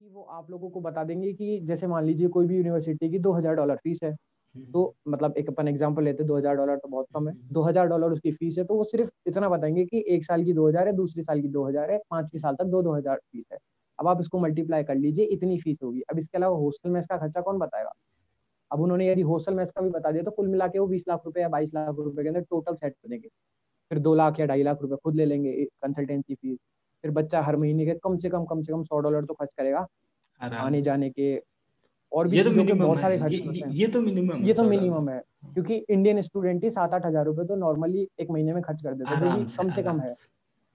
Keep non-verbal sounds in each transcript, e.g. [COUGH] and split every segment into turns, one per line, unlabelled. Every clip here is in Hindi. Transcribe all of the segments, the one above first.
कि वो आप लोगों को बता देंगे कि जैसे मान लीजिए कोई भी यूनिवर्सिटी की दो हज़ार डॉलर फ़ीस है हम्म। तो मतलब एक अपन एग्जांपल लेते दो हज़ार डॉलर तो बहुत कम है। हम्म। दो हज़ार डॉलर उसकी फ़ीस है तो वो सिर्फ़ इतना बताएँगे कि एक साल की दो हज़ार है दूसरी साल की दो हज़ार है पांचवी साल तक दो दो हज़ार फ़ीस है। अब आप इसको मल्टीप्लाई कर लीजिए इतनी फ़ीस होगी। अब इसके अलावा हॉस्टल में इसका खर्चा कौन बताएगा? अब उन्होंने यदि हॉस्टल में इसका भी बता दिया तो कुल मिला के वो बीस लाख रुपए या बाईस लाख रुपए के अंदर टोटल सेट कर देंगे फिर दो लाख या ढाई लाख रुपए खुद ले लेंगे कंसल्टेंसी फ़ीस फिर बच्चा हर महीने के कम से कम कम से कम सौ डॉलर तो खर्च करेगा आने जाने के। और भी
ये तो मिनिमम बहुत सारे खर्च ये, ये तो मिनिमम
ये तो मिनिमम है क्योंकि इंडियन स्टूडेंट ही सात आठ हज़ार रुपए तो नॉर्मली एक महीने में खर्च कर देते हैं जो कम से कम है।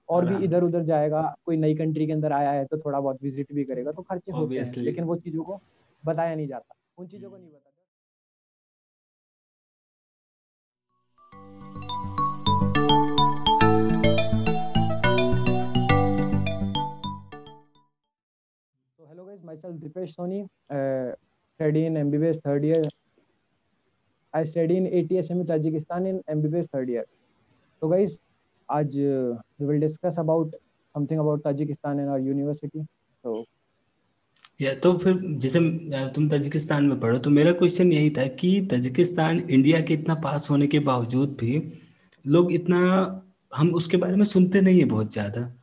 और भी इधर उधर जाएगा कोई नई कंट्री के अंदर आया है तो थोड़ा बहुत विज़िट भी करेगा तो खर्चे होते हैं लेकिन वो चीज़ों को बताया नहीं जाता उन चीज़ों को नहीं बताया। Hello guys my self Deepesh Soni study in MBBS third year I study in ATSM Tajikistan in MBBS third year तो गाइस आज we will discuss about something about Tajikistan and our university so
या तो फिर जैसे uh, तुम ताजिकिस्तान में पढ़ो तो मेरा क्वेश्चन यही था कि ताजिकिस्तान इंडिया के इतना पास होने के बावजूद भी लोग इतना, हम उसके बारे में सुनते नहीं है बहुत ज़्यादा।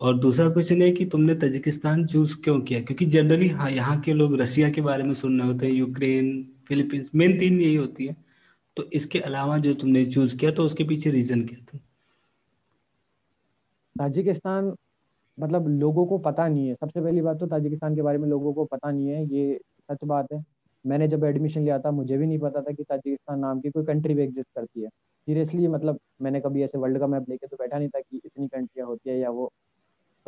और दूसरा क्वेश्चन है कि तुमने तजिकिस्तान चूज़ क्यों किया? क्योंकि जनरली हाँ यहाँ के लोग रशिया के बारे में सुनने होते हैं यूक्रेन फिलीपींस मेन तीन यही होती है। तो इसके अलावा जो तुमने चूज़ किया तो उसके पीछे रीजन क्या था?
ताजिकिस्तान मतलब लोगों को पता नहीं है। सबसे पहली बात तो ताजिकिस्तान के बारे में लोगों को पता नहीं है, ये सच बात है। मैंने जब एडमिशन लिया था, मुझे भी नहीं पता था कि ताजिकिस्तान नाम की कोई कंट्री भी एग्जिस्ट करती है। सीरियसली मतलब मैंने कभी ऐसे वर्ल्ड का मैप लेके तो बैठा नहीं था कि इतनी कंट्रियाँ होती है या वो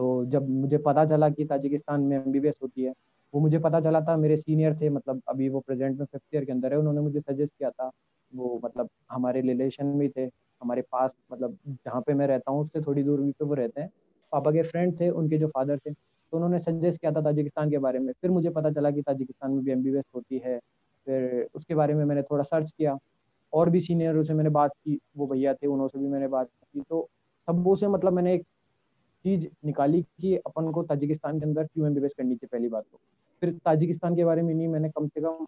तो जब मुझे पता चला कि ताजिकिस्तान में एमबीबीएस होती है, वो मुझे पता चला था, मेरे सीनियर से मतलब अभी वो प्रेजेंट में फिफ्थ ईयर के अंदर है, उन्होंने मुझे सजेस्ट किया था, वो मतलब हमारे रिलेशन में थे, हमारे पास मतलब जहाँ पे मैं रहता हूँ, उससे थोड़ी दूर पे वो रहते हैं, पापा के फ्रेंड थे, उनके जो फादर थे तो उन्होंने सजेस्ट किया था ताजिकिस्तान के बारे में। फिर मुझे पता चला कि ताजिकिस्तान में भी एम होती है, फिर उसके बारे में मैंने थोड़ा सर्च किया, और भी सीनियरों से मैंने बात की, वो भैया थे, उन्होंने भी मैंने बात की तो सबों से मतलब मैंने एक चीज़ निकाली कि अपन को ताजिकिस्तान के अंदर क्यों एम करनी चाहिए पहली बात तो। फिर ताजिकिस्तान के बारे में नहीं, मैंने कम से कम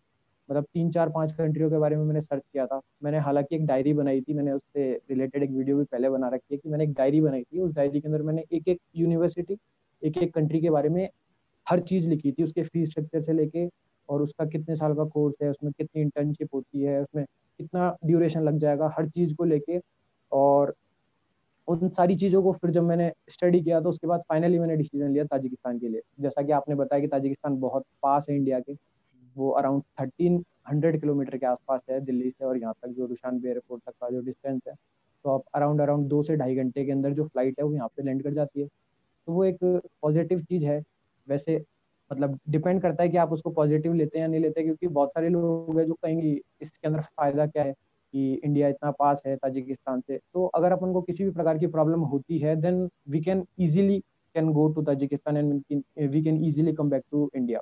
मतलब तीन, चार, पाँच कंट्रियों के बारे में मैंने सर्च किया था। मैंने हालाँकि एक डायरी बनाई थी, मैंने उससे रिलेटेड एक वीडियो भी पहले बना रखी है कि मैंने एक डायरी बनाई थी। उस डायरी के अंदर मैंने एक एक यूनिवर्सिटी एक एक कंट्री के बारे में हर चीज़ लिखी थी, उसके फ़ीस स्ट्रक्चर से लेके और उसका कितने साल का कोर्स है, उसमें कितनी इंटर्नशिप होती है, उसमें कितना ड्यूरेशन लग जाएगा, हर चीज़ को लेके और उन सारी चीज़ों को फिर जब मैंने स्टडी किया तो उसके बाद फाइनली मैंने डिसीज़न लिया ताजिकिस्तान के लिए। जैसा कि आपने बताया कि ताजिकिस्तान बहुत पास है इंडिया के। वो अराउंड थर्टीन हंड्रेड किलोमीटर के आसपास है, दिल्ली से और यहाँ तक जो दुशानबे एयरपोर्ट तक का जो डिस्टेंस है। तो आप अराउंड अराउंड दो से ढाई घंटे के अंदर जो फ़्लाइट है, वो यहाँ पे लैंड कर जाती है। तो वो एक पॉजिटिव चीज़ है। वैसे मतलब डिपेंड करता है कि आप उसको पॉजिटिव लेते हैं या नहीं लेते क्योंकि बहुत सारे लोग हैं जो कहेंगे, इसके अंदर फ़ायदा क्या है? कि इंडिया इतना पास है ताजिकिस्तान से। तो अगर अपन को किसी भी प्रकार की प्रॉब्लम होती है then we can easily can go to Tajikistan and we can easily come back to India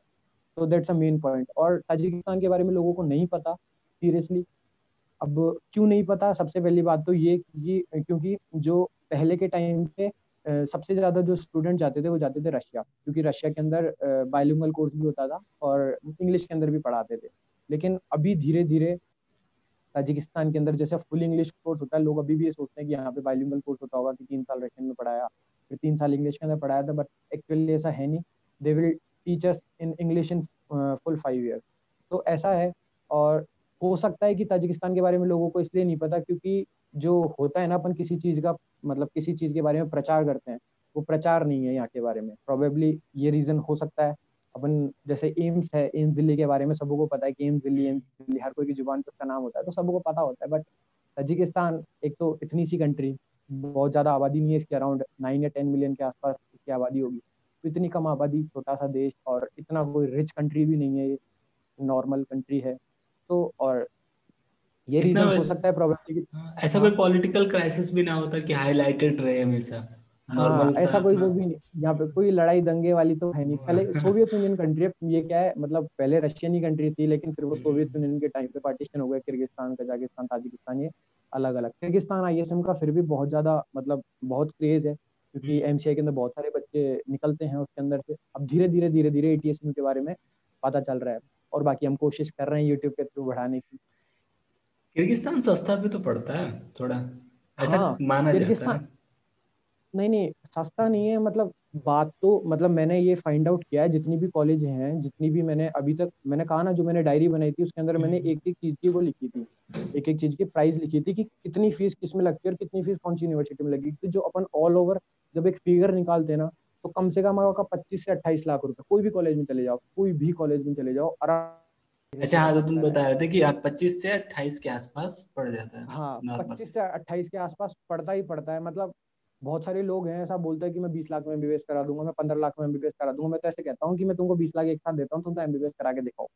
तो दैट्स अ मेन पॉइंट और ताजिकिस्तान के बारे में लोगों को नहीं पता सीरियसली अब क्यों नहीं पता? सबसे पहली बात तो ये कि, क्योंकि जो पहले के टाइम पे सबसे ज़्यादा जो स्टूडेंट जाते थे, वो जाते थे रशिया। क्योंकि रशिया के अंदर बायोलिंगल कोर्स भी होता था और इंग्लिश के अंदर भी पढ़ाते थे। लेकिन अभी धीरे धीरे ताजिकिस्तान के अंदर जैसे फुल इंग्लिश कोर्स होता है, लोग अभी भी ये सोचते हैं कि यहाँ पे बाइलिंगल कोर्स होता होगा कि तीन साल रशियन में पढ़ाया, फिर तीन साल इंग्लिश के अंदर पढ़ाया था बट एक्चुअली ऐसा है नहीं। They will teach us in English in full five year तो ऐसा है, और हो सकता है कि ताजिकिस्तान के बारे में लोगों को इसलिए नहीं पता क्योंकि जो होता है ना, अपन किसी चीज़ का मतलब किसी चीज़ के बारे में प्रचार करते हैं, वो प्रचार नहीं है यहाँ के बारे में। प्रोबेबली ये रीज़न हो सकता है। अपन जैसे एम्स है एम्स दिल्ली के बारे में सबको पता है कि एम्स दिल्ली एम्स दिल्ली हर कोई की ज़ुबान पर उसका नाम होता है तो सबको पता होता है बट तजिकिस्तान एक तो इतनी सी कंट्री बहुत ज़्यादा आबादी नहीं है इसके अराउंड नाइन या टेन मिलियन के आसपास इसकी आबादी होगी तो इतनी कम आबादी छोटा सा देश और इतना कोई रिच कंट्री भी नहीं है ये नॉर्मल कंट्री है तो और ये रीजन हो सकता है प्रॉब्लम
हाँ, ऐसा कोई पॉलिटिकल क्राइसिस भी ना होता कि हाईलाइटेड रहे हमेशा।
हाँ ऐसा कोई वो भी नहीं। यहाँ पे कोई लड़ाई दंगे वाली तो है नहीं। पहले सोवियत यूनियन कंट्री है ये क्या है मतलब पहले रशियन ही कंट्री थी लेकिन फिर वो सोवियत यूनियन के टाइम पे पार्टीशन हो गया किर्गिस्तान कजाकिस्तान ताजिकिस्तान ये अलग अलग किर्गिस्तान आई का फिर भी बहुत ज़्यादा मतलब बहुत क्रेज है क्योंकि एम के अंदर बहुत सारे बच्चे निकलते हैं उसके अंदर से। अब धीरे धीरे धीरे धीरे ए के बारे में पता चल रहा है और बाकी हम कोशिश कर रहे हैं यूट्यूब के थ्रू बढ़ाने की।
किर्गिस्तान सस्ता भी तो पड़ता है थोड़ा। ऐसा हाँ, माना जाता है।
नहीं नहीं सस्ता नहीं है। मतलब बात तो मतलब मैंने ये फाइंड आउट किया है जितनी भी कॉलेज हैं जितनी भी मैंने अभी तक मैंने कहा ना जो मैंने डायरी बनाई थी उसके अंदर मैंने हम्म। एक एक चीज़ की वो लिखी थी। एक एक चीज़ की प्राइस लिखी थी कि कितनी फ़ीस किसमें लगती है और कितनी फ़ीस कौन सी यूनिवर्सिटी में लगेगी। तो जो अपन ऑल ओवर जब एक फिगर निकालते ना तो कम से कम आपका पच्चीस से अट्ठाईस लाख रुपए कोई भी कॉलेज में चले जाओ कोई भी कॉलेज में चले जाओ आराम
अच्छा हाँ तो तुम बता रहे थे कि आप पच्चीस से अट्ठाईस के आसपास पड़ जाता है
हाँ पच्चीस से अट्ठाईस के आसपास पड़ता ही पड़ता है। मतलब बहुत सारे लोग हैं, ऐसा बोलते हैं कि मैं बीस लाख में एमबीबीएस करा दूँगा, मैं पंद्रह लाख में एमबीबीएस करा दूँगा। मैं तो ऐसे कहता हूँ कि मैं तुमको बीस लाख एक साथ देता हूँ, तुम तो एमबीबीएस करा के दिखाओ।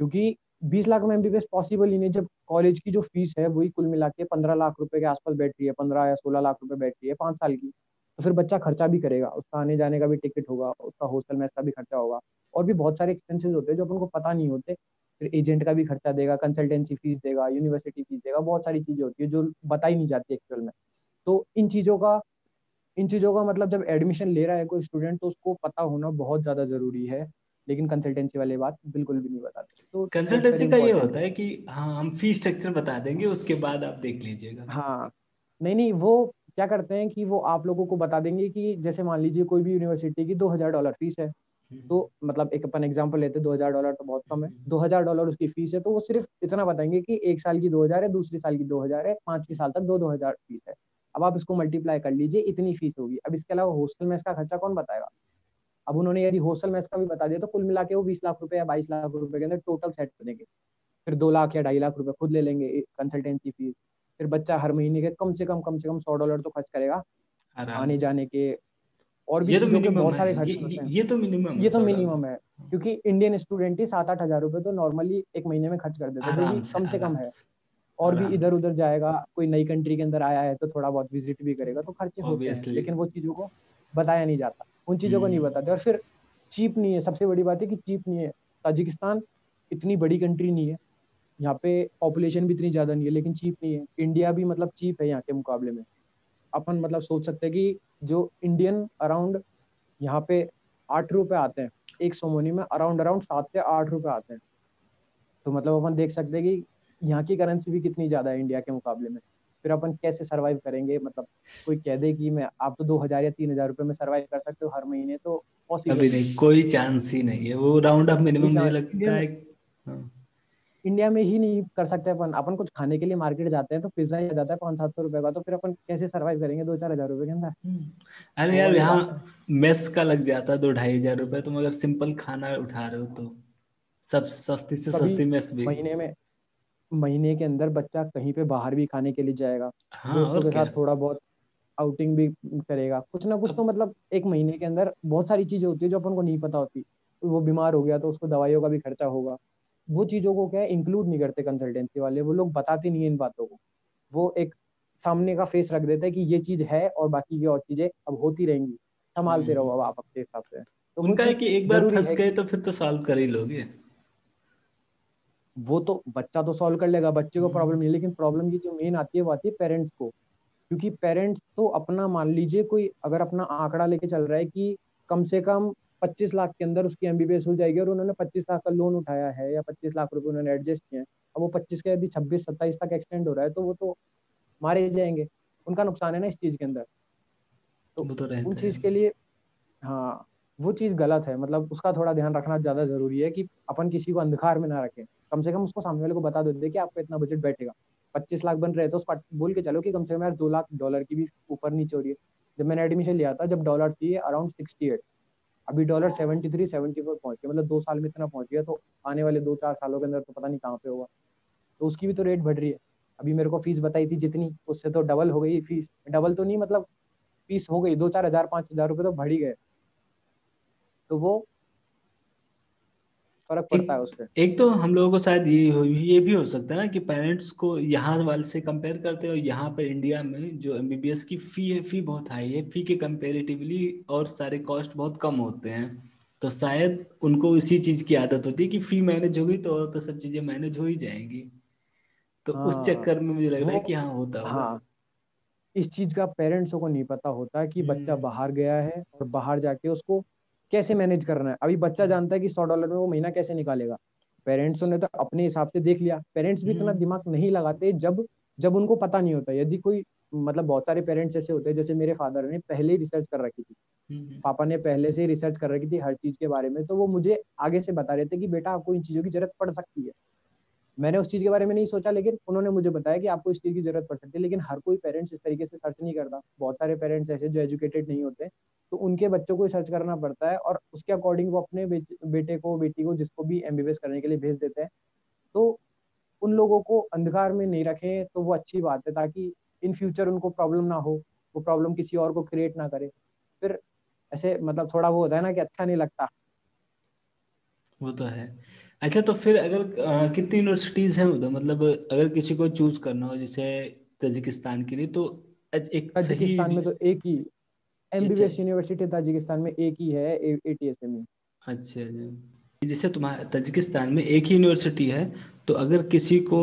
क्योंकि बीस लाख में एमबीबीएस पॉसिबल ही नहीं, जब कॉलेज की जो फ़ीस है, वही कुल मिला के पंद्रह लाख रुपए के आसपास बैठ रही है, पंद्रह या सोलह लाख रुपए बैठ रही है पाँच साल की तो फिर बच्चा खर्चा भी करेगा। उसका आने जाने का भी टिकट होगा, उसका हॉस्टल में का भी खर्चा होगा। और भी बहुत सारे एक्सपेंसेस होते हैं जो अपन को पता नहीं होते। फिर एजेंट का भी खर्चा देगा कंसल्टेंसी फ़ीस देगा यूनिवर्सिटी फ़ीस देगा, बहुत सारी चीज़ें होती है जो बताई नहीं जाती एक्चुअल में। तो इन चीज़ों का इन चीज़ों का मतलब जब एडमिशन ले रहा है कोई स्टूडेंट तो उसको पता होना बहुत ज़्यादा ज़रूरी है। लेकिन कंसल्टेंसी वाली बात बिल्कुल भी नहीं बताते।
तो कंसल्टेंसी का ये होता है कि हाँ हम फ़ी स्ट्रक्चर बता देंगे उसके बाद आप देख लीजिएगा।
हाँ। नहीं नहीं वो क्या करते हैं कि वो आप लोगों को बता देंगे कि जैसे मान लीजिए कोई भी यूनिवर्सिटी की दो हज़ार डॉलर फ़ीस है। हम्म। तो मतलब एक अपन एग्ज़ाम्पल लेते दो हज़ार डॉलर तो बहुत कम है। हम्म। दो हज़ार डॉलर उसकी फ़ीस है तो वो सिर्फ़ इतना बताएँगे कि एक साल की दो हज़ार है दूसरी साल की दो हज़ार है पांचवी साल तक दो दो हज़ार फ़ीस है। अब आप इसको मल्टीप्लाई कर लीजिए इतनी फ़ीस होगी। अब इसके अलावा हॉस्टल में इसका खर्चा कौन बताएगा? अब उन्होंने यदि हॉस्टल में इसका भी बता दिया तो कुल मिला के वो बीस लाख रुपए या बाईस लाख रुपए के अंदर टोटल सेट कर देंगे। फिर दो लाख या ढाई लाख रुपए खुद ले लेंगे कंसल्टेंसी फ़ीस फिर बच्चा हर महीने के कम से कम कम से कम सौ डॉलर तो खर्च करेगा आने जाने के। और भी तो बहुत सारे खर्च
ये, ये तो मिनिमम
ये तो मिनिमम है क्योंकि इंडियन स्टूडेंट ही सात आठ हज़ार रुपए तो नॉर्मली एक महीने में खर्च कर देते हैं कम से कम है। और भी इधर उधर जाएगा कोई नई कंट्री के अंदर आया है तो थोड़ा बहुत विज़िट भी करेगा तो खर्चे होते हैं लेकिन वो चीज़ों को बताया नहीं जाता उन चीज़ों को नहीं हम्म। बताते। और फिर चीप नहीं है सबसे बड़ी बात है कि चीप नहीं है। ताजिकिस्तान इतनी बड़ी कंट्री नहीं है यहाँ पे पॉपुलेशन भी इतनी ज़्यादा नहीं है लेकिन चीप नहीं है। इंडिया भी मतलब चीप है यहाँ के मुकाबले में। अपन मतलब सोच सकते हैं कि जो इंडियन अराउंड यहाँ पे आठ रुपए आते हैं एक सोमोनी में अराउंड अराउंड सात से आठ रुपए आते हैं। तो मतलब अपन देख सकते हैं कि यहाँ की करेंसी भी कितनी ज़्यादा है इंडिया के मुकाबले में? फिर अपन कैसे सरवाइव करेंगे? मतलब कोई कह दे कि मैं आप तो दो हज़ार या तीन हज़ार रुपए में सरवाइव कर सकते हो हर महीने तो
पॉसिबल अभी नहीं कोई चांस ही नहीं है। वो राउंड ऑफ़ मिनिमम मुझे लगता है
इंडिया हाँ। में ही नहीं कर सकते अपन। अपन कुछ खाने के लिए मार्केट जाते हैं तो पिज्जा ही जाता है पाँच सात सौ रुपए का तो फिर अपन कैसे सरवाइव करेंगे दो चार हज़ार रुपए के अंदर? हम्म।
अरे यार यहाँ मेस का लग जाता है दो ढाई हज़ार रुपए तुम अगर सिंपल खाना उठा रहे हो तो। सब सस्ती से सस्ती मेस भी।
महीने में महीने के अंदर बच्चा कहीं पे बाहर भी खाने के लिए जाएगा हाँ, दोस्तों के साथ थोड़ा बहुत आउटिंग भी करेगा कुछ ना कुछ तो मतलब एक महीने के अंदर बहुत सारी चीज़ें होती है जो अपन को नहीं पता होती वो बीमार हो गया तो उसको दवाइयों का भी खर्चा होगा वो चीज़ों को क्या है इंक्लूड नहीं करते कंसल्टेंसी वाले वो लोग बताते नहीं है इन बातों को वो एक सामने का फेस रख देता है कि ये चीज़ है और बाकी की और चीज़ें अब होती रहेंगी संभालते हम्म। रहो अब आप अपने हिसाब से।
तो उनका है कि एक बार फंस गए तो फिर तो सॉल्व कर ही लोगे।
वो तो बच्चा तो सॉल्व कर लेगा बच्चे को प्रॉब्लम नहीं लेकिन प्रॉब्लम की जो मेन आती है वो आती है पेरेंट्स को। क्योंकि पेरेंट्स तो अपना मान लीजिए कोई अगर अपना आंकड़ा लेके चल रहा है कि कम से कम पच्चीस लाख के अंदर उसकी एमबीबीएस हो जाएगी और उन्होंने पच्चीस लाख का लोन उठाया है या पच्चीस लाख रुपए उन्होंने एडजस्ट किए हैं अब वो पच्चीस के यदि छब्बीस सत्ताईस तक एक्सटेंड हो रहा है तो वो तो मारे जाएँगे। उनका नुकसान है ना इस चीज़ के अंदर। तो, तो उन चीज़ के लिए हाँ वो चीज़ गलत है। मतलब उसका थोड़ा ध्यान रखना ज़्यादा ज़रूरी है कि अपन किसी को अंधकार में ना रखें। कम से कम उसको सामने वाले को बता दो कि आपका इतना बजट बैठेगा। पच्चीस लाख बन रहे तो उसको बोल के चलो कि कम से कम यार दो लाख डॉलर की भी ऊपर नीचे हो रही है। जब मैंने एडमिशन लिया था, जब डॉलर थी अराउंड सिक्सटी एट अभी dollar seventy three seventy four पहुँच गया। मतलब दो साल में इतना पहुँच गया तो आने वाले दो चार सालों के अंदर तो पता नहीं कहाँ पे होगा। तो उसकी भी तो रेट बढ़ रही है। अभी मेरे को फ़ीस बताई थी जितनी, उससे तो डबल हो गई फ़ीस डबल तो नहीं मतलब फ़ीस हो गई। दो चार हज़ार, पाँच हज़ार रुपए तो बढ़ ही गए। तो वो फ़र्क पड़ता है उससे।
एक तो हम लोगों को शायद ये ये भी हो सकता है ना कि पेरेंट्स को यहाँ वाले से कंपेयर करते हो यहाँ पर इंडिया में जो एमबीबीएस की फ़ी है फ़ी बहुत हाई है। फ़ी के कंपेरेटिवली और सारे कॉस्ट बहुत कम होते हैं। तो शायद उनको इसी चीज़ की आदत होती है कि फ़ी मैनेज होगी तो तो सब चीज़ें मैनेज हो ही जाएँगी। तो हाँ, उस चक्कर में मुझे लग रहा है कि हाँ होता होगा। हाँ।
इस चीज़ का पेरेंट्सों को नहीं पता होता कि बच्चा
हम्म।
बाहर गया है और बाहर जाके उसको कैसे मैनेज करना है? अभी बच्चा जानता है कि सौ डॉलर में वो महीना कैसे निकालेगा। पेरेंट्स ने तो अपने हिसाब से देख लिया। पेरेंट्स भी इतना
हम्म।
दिमाग नहीं लगाते जब जब उनको पता नहीं होता। यदि कोई मतलब बहुत सारे पेरेंट्स ऐसे होते हैं जैसे मेरे फादर ने पहले ही रिसर्च कर रखी थी।
हम्म।
पापा ने पहले से ही रिसर्च कर रखी थी हर चीज़ के बारे में तो वो मुझे आगे से बता रहे थे कि बेटा आपको इन चीज़ों की ज़रूरत पड़ सकती है। मैंने उस चीज़ के बारे में नहीं सोचा, लेकिन उन्होंने मुझे बताया कि आपको इस चीज़ की ज़रूरत पड़ सकती है। लेकिन हर कोई पेरेंट्स इस तरीके से सर्च नहीं करता। बहुत सारे पेरेंट्स ऐसे जो एजुकेटेड नहीं होते। तो उनके बच्चों को सर्च करना पड़ता है और उसके अकॉर्डिंग वो अपने बेटे को, बेटी को, जिसको भी एमबीबीएस करने के लिए भेज देते हैं। तो उन लोगों को अंधकार में नहीं रखें तो वो अच्छी बात है, ताकि इन फ्यूचर उनको प्रॉब्लम ना हो, वो प्रॉब्लम किसी और को क्रिएट ना करे। फिर ऐसे मतलब थोड़ा वो होता है ना कि अच्छा नहीं लगता।
वो तो है। अच्छा तो फिर अगर आ, कितनी यूनिवर्सिटीज हैं उधर? मतलब अगर किसी को चूज़ करना हो जैसे तजिकिस्तान के लिए तो एक
तजिकिस्तान में तो एक ही। एमबीबीएस यूनिवर्सिटी ताजिकिस्तान में एक ही है एटीएसएम में
अच्छा अच्छा। जैसे तुम्हारा तजिकिस्तान में एक ही यूनिवर्सिटी है तो अगर किसी को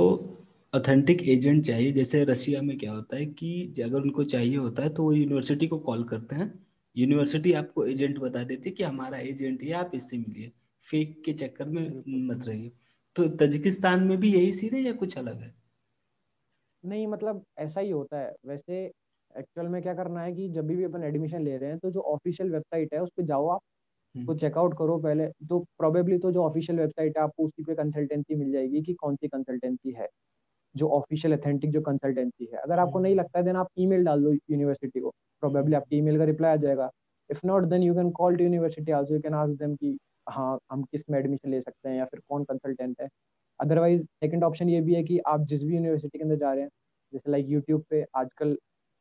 ऑथेंटिक एजेंट चाहिए जैसे रशिया में क्या होता है कि अगर उनको चाहिए होता है तो वो यूनिवर्सिटी को कॉल करते हैं। यूनिवर्सिटी आपको एजेंट बता देती है कि हमारा एजेंट है आप इससे मिलिए। फेक के चक्कर में मत रहिए। तो तजिकिस्तान में भी यही सीन है या कुछ अलग है?
नहीं मतलब ऐसा ही होता है। वैसे एक्चुअल में क्या करना है कि जब भी अपन एडमिशन ले रहे हैं तो जो ऑफिशियल वेबसाइट है उस पर जाओ आप हम्म। तो चेकआउट करो पहले। तो प्रोबेबली तो जो ऑफिशियल वेबसाइट है आपको उसी पे कंसल्टेंसी मिल जाएगी कि कौन सी कंसल्टेंसी है। जो ऑफिशियल अथेंटिक जो कंसल्टेंसी है। अगर आपको नहीं हम्म। लगता है देन आप ईमेल डाल दो यूनिवर्सिटी को। प्रोबेबली आपकी ईमेल का रिप्लाई आ जाएगा। If not then you can call to university also you can ask them कि हाँ हम किसमें एडमिशन ले सकते हैं या फिर कौन कंसल्टेंट है? अदरवाइज़ सेकंड ऑप्शन ये भी है कि आप जिस भी यूनिवर्सिटी के अंदर जा रहे हैं जैसे लाइक यूट्यूब पे आजकल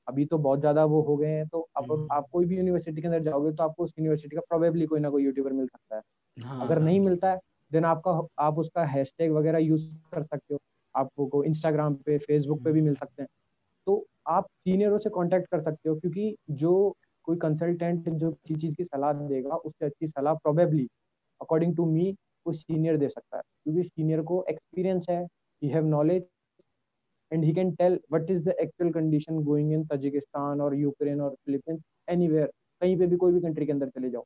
अभी तो बहुत ज़्यादा वो हो गए हैं तो अब हम्म। आप कोई भी यूनिवर्सिटी के अंदर जाओगे तो आपको उस यूनिवर्सिटी का प्रोबेबली कोई ना कोई यूट्यूबर मिल सकता है। हाँ, अगर नहीं मिलता है देन आपका आप उसका हैशटैग वगैरह यूज़ कर सकते हो। आपको इंस्टाग्राम पे फेसबुक पे भी मिल सकते हैं। तो आप सीनियरों से कांटेक्ट कर सकते हो क्योंकि जो कोई कंसल्टेंट जो किसी चीज़ की सलाह देगा उससे अच्छी सलाह प्रोबेबली अकॉर्डिंग टू मी कोई सीनियर दे सकता है। क्योंकि सीनियर को एक्सपीरियंस है ही have knowledge and he can tell what is the actual condition going in Tajikistan और यूक्रेन और फिलीपींस एनीवेयर कहीं पे भी कोई भी कंट्री के अंदर चले जाओ।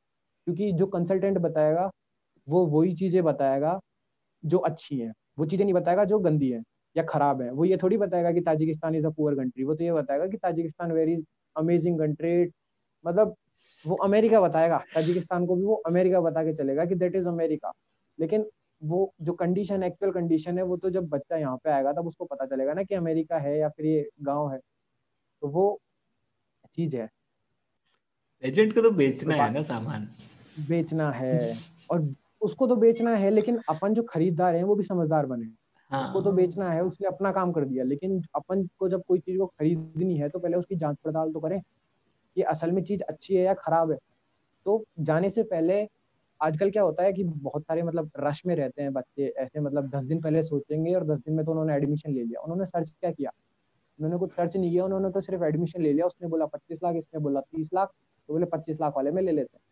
क्योंकि जो कंसल्टेंट बताएगा, वो वही चीज़ें बताएगा जो अच्छी हैं। वो चीज़ें नहीं बताएगा जो गंदी है या खराब है। वो ये थोड़ी बताएगा कि Tajikistan is a poor country वो तो ये बताएगा कि ताजिकिस्तान वेरी अमेजिंग कंट्री मतलब वो अमेरिका बताएगा ताजिकिस्तान को भी वो अमेरिका बता के चलेगा कि दैट इज़ अमेरिका। लेकिन वो जो कंडीशन एक्चुअल कंडीशन है वो तो जब बच्चा यहाँ पे आएगा तब उसको पता चलेगा ना कि अमेरिका है या फिर ये गाँव है। तो वो चीज़ है।
एजेंट को तो बेचना तो है ना सामान।
बेचना है। [LAUGHS] और उसको तो बेचना है लेकिन अपन जो खरीदार हैं वो भी समझदार बने हाँ। उसको तो बेचना है उसने अपना काम कर दिया। लेकिन अपन को जब कोई चीज़ को खरीदनी है तो पहले उसकी जाँच पड़ताल तो करें। कि असल में चीज़ अच्छी है या खराब है। तो जाने से पहले आजकल क्या होता है कि बहुत सारे मतलब रश में रहते हैं बच्चे ऐसे मतलब दस दिन पहले सोचेंगे और दस दिन में तो उन्होंने एडमिशन ले लिया। उन्होंने सर्च क्या किया? उन्होंने कुछ सर्च नहीं किया उन्होंने तो सिर्फ़ एडमिशन ले लिया। उसने बोला पच्चीस लाख इसने बोला तीस लाख तो बोले पच्चीस लाख वाले में ले लेते हैं।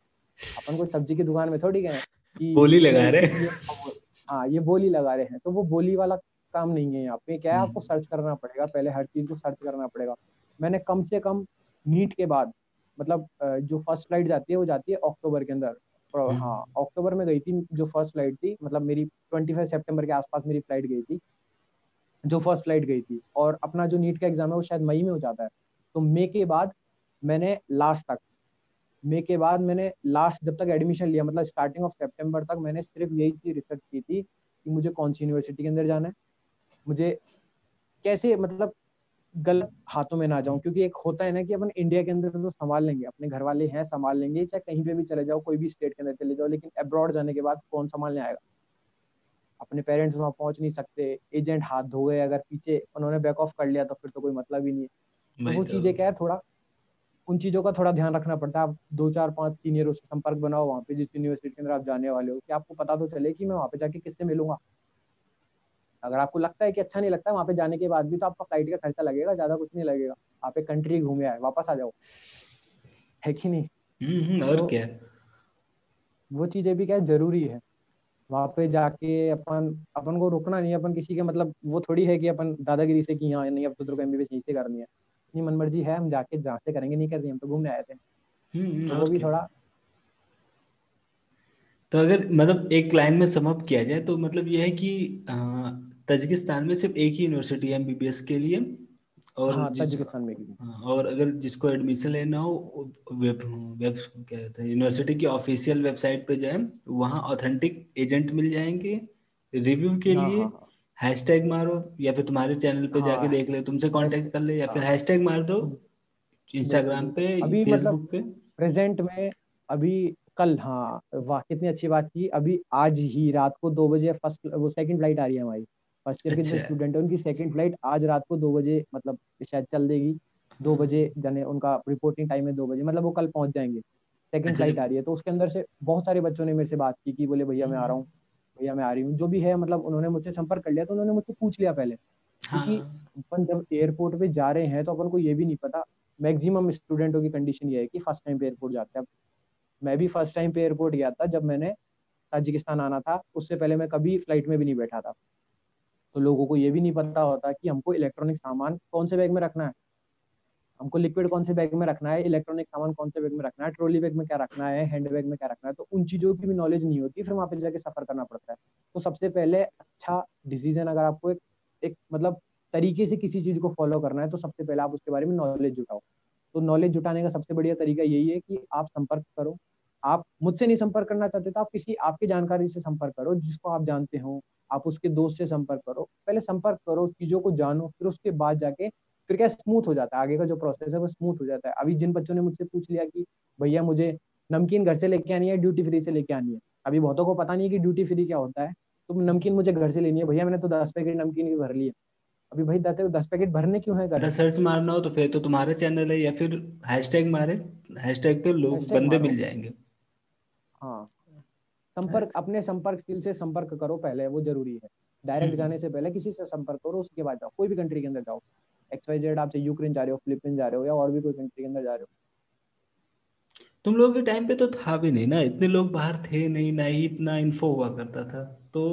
अपन को सब्ज़ी की दुकान में थोड़ी गए
बोली लगा रहे
हाँ। ये बोली लगा रहे हैं। तो वो बोली वाला काम नहीं है यहाँ पे। क्या है आपको सर्च हम्म। करना पड़ेगा। पहले हर चीज़ को सर्च करना पड़ेगा। मैंने कम से कम नीट के बाद मतलब जो फ़र्स्ट फ़्लाइट जाती है वो जाती है अक्टूबर के अंदर। हम्म। हाँ अक्टूबर में गई थी जो फ़र्स्ट फ़्लाइट थी मतलब मेरी ट्वेंटी फाइव सेप्टेम्बर के आसपास मेरी फ़्लाइट गई थी। जो फ़र्स्ट फ़्लाइट गई थी। और अपना जो नीट का एग्ज़ाम है वो शायद मई में हो जाता है। तो मे के बाद मैंने लास्ट तक मे के बाद मैंने लास्ट जब तक एडमिशन लिया मतलब स्टार्टिंग ऑफ़ सेप्टेम्बर तक मैंने सिर्फ़ यही चीज़ रिसर्च की थी कि मुझे कौन सी यूनिवर्सिटी के अंदर जाना है। मुझे कैसे मतलब गलत हाथों में ना जाऊँ क्योंकि एक होता है ना कि अपन इंडिया के अंदर तो संभाल लेंगे अपने घर वाले हैं संभाल लेंगे चाहे कहीं पे भी चले जाओ कोई भी स्टेट के अंदर चले जाओ लेकिन अब्रॉड जाने के बाद कौन संभालने आएगा? अपने पेरेंट्स वहाँ पहुँच नहीं सकते एजेंट हाथ धो गए अगर पीछे उन्होंने बैक ऑफ़ कर लिया तो फिर तो कोई मतलब ही नहीं है। तो वो चीज़ें क्या है थोड़ा उन चीज़ों का थोड़ा ध्यान रखना पड़ता है। आप दो चार पाँच सीनियरों से संपर्क बनाओ वहाँ पे जिस यूनिवर्सिटी के अंदर आप जाने वाले हो कि आपको पता तो चले कि मैं वहाँ पे जाके किससे मिलूँगा। अगर आपको लगता है कि अच्छा नहीं लगता है वहाँ पे जाने के बाद भी तो आपका फ़्लाइट का खर्चा लगेगा ज़्यादा कुछ नहीं लगेगा। आप एक कंट्री घूमे आए वापस आ जाओ। है कि नहीं?
हम्म, हम्म, और तो, क्या?
वो चीज़ें भी क्या ज़रूरी है। वहाँ पे जाके अपन अपन को रुकना नहीं अपन किसी के मतलब वो थोड़ी है कि अपन दादागिरी से कि हाँ नहीं अब तो एमबीबीएस यहीं से करनी है। अपनी मनमर्जी है हम जाके जहाँ से करेंगे नहीं कर रही हम तो घूमने आए थे।
हम्म
तो वो भी थोड़ा
तो अगर मतलब एक लाइन में समअप किया जाए तो मतलब ये है कि तजिकिस्तान में सिर्फ़ एक ही यूनिवर्सिटी है एमबीबीएस के लिए। और
हाँ ताजिकिस्तान में
हाँ, और अगर जिसको एडमिशन लेना हो वेब वेब क्या कहते हैं यूनिवर्सिटी की ऑफिशियल वेबसाइट पे जाए वहाँ ऑथेंटिक एजेंट मिल जाएँगे। रिव्यू के
हाँ
लिए
हाँ हाँ।
हैशटैग मारो या फिर तुम्हारे चैनल पे जाके
हाँ।
देख ले तुमसे कांटेक्ट कर ले या फिर
हाँ।
हैशटैग मार दो इंस्टाग्राम पे
अभी मतलब
फेसबुक पे।
प्रेजेंट में अभी कल हाँ वाह कितनी अच्छी बात की। अभी आज ही रात को दो बजे फ़र्स्ट वो सेकंड फ़्लाइट आ रही है हमारी। फ़र्स्ट ईयर के जो
अच्छा
स्टूडेंट है उनकी सेकंड फ़्लाइट आज रात को दो बजे मतलब शायद चल देगी। दो
हाँ
बजे जाने उनका रिपोर्टिंग टाइम है दो बजे मतलब वो कल पहुँच जाएँगे। सेकंड
अच्छा
फ़्लाइट आ रही है तो उसके अंदर से बहुत सारे बच्चों ने मेरे से बात की कि बोले भैया मैं आ रहा
हम्म,
हूँ भैया मैं आ रही हूँ। जो भी है मतलब उन्होंने मुझसे संपर्क कर लिया तो उन्होंने मुझसे पूछ लिया पहले। क्योंकि
हाँ।
अपन जब एयरपोर्ट पे जा रहे हैं तो अपन को ये भी नहीं पता मैक्सिमम स्टूडेंटों की कंडीशन ये है कि फ़र्स्ट टाइम पे एयरपोर्ट जाते हैं। मैं भी फ़र्स्ट टाइम पे एयरपोर्ट गया था जब मैंने ताजिकिस्तान आना था उससे पहले मैं कभी फ़्लाइट में भी नहीं बैठा था। तो लोगों को ये भी नहीं पता होता कि हमको इलेक्ट्रॉनिक सामान कौन से बैग में रखना है। हमको लिक्विड कौन से बैग में रखना है इलेक्ट्रॉनिक सामान कौन से बैग में रखना है ट्रॉली बैग में क्या रखना है हैंड बैग में क्या रखना है तो उन चीज़ों की भी नॉलेज नहीं होती फिर वहाँ पे जाके सफ़र करना पड़ता है। तो सबसे पहले अच्छा डिसीज़न अगर आपको एक, एक मतलब तरीके से किसी चीज़ को फॉलो करना है तो सबसे पहले आप उसके बारे में नॉलेज जुटाओ। तो नॉलेज जुटाने का सबसे बढ़िया तरीका यही है कि आप संपर्क करो आप मुझसे नहीं संपर्क करना चाहते तो आप किसी आपकी जानकारी से संपर्क करो जिसको आप जानते हो आप उसके दोस्त से संपर्क करो। पहले संपर्क करो चीज़ों को जानो फिर उसके बाद जाके फिर क्या स्मूथ हो जाता है आगे का जो प्रोसेस है वो स्मूथ हो जाता है। अभी जिन बच्चों ने मुझसे पूछ लिया कि भैया मुझे नमकीन घर से लेके आनी है ड्यूटी फ्री से लेके आनी है? अभी बहुतों को पता नहीं है कि ड्यूटी फ्री क्या होता है। तो नमकीन मुझे घर से लेनी है भैया मैंने तो दस पैकेट नमकीन भी भर लिए अभी भाई दाते दस पैकेट भरने क्यों है
अगर सर्च मारना हो तो फिर तो तुम्हारा चैनल है या फिर हैशटैग मारे हैशटैग पे लोग बंदे मिल जाएँगे।
हाँ। संपर्क अपने संपर्क स्किल से संपर्क करो पहले वो ज़रूरी है। Direct
hmm.
जाने से पहले किसी से संपर्क करो उसके बाद जाओ। कोई भी कंट्री के अंदर जाओ। एक्स वाई जेड आप चाहे यूक्रेन जा रहे हो फिलीपींस जा रहे हो या और भी कोई कंट्री के अंदर जा रहे हो।
तुम लोगों के टाइम पे तो था भी नहीं ना? इतने लोग बाहर थे नहीं ना ही इतना इन्फो हुआ करता था। तो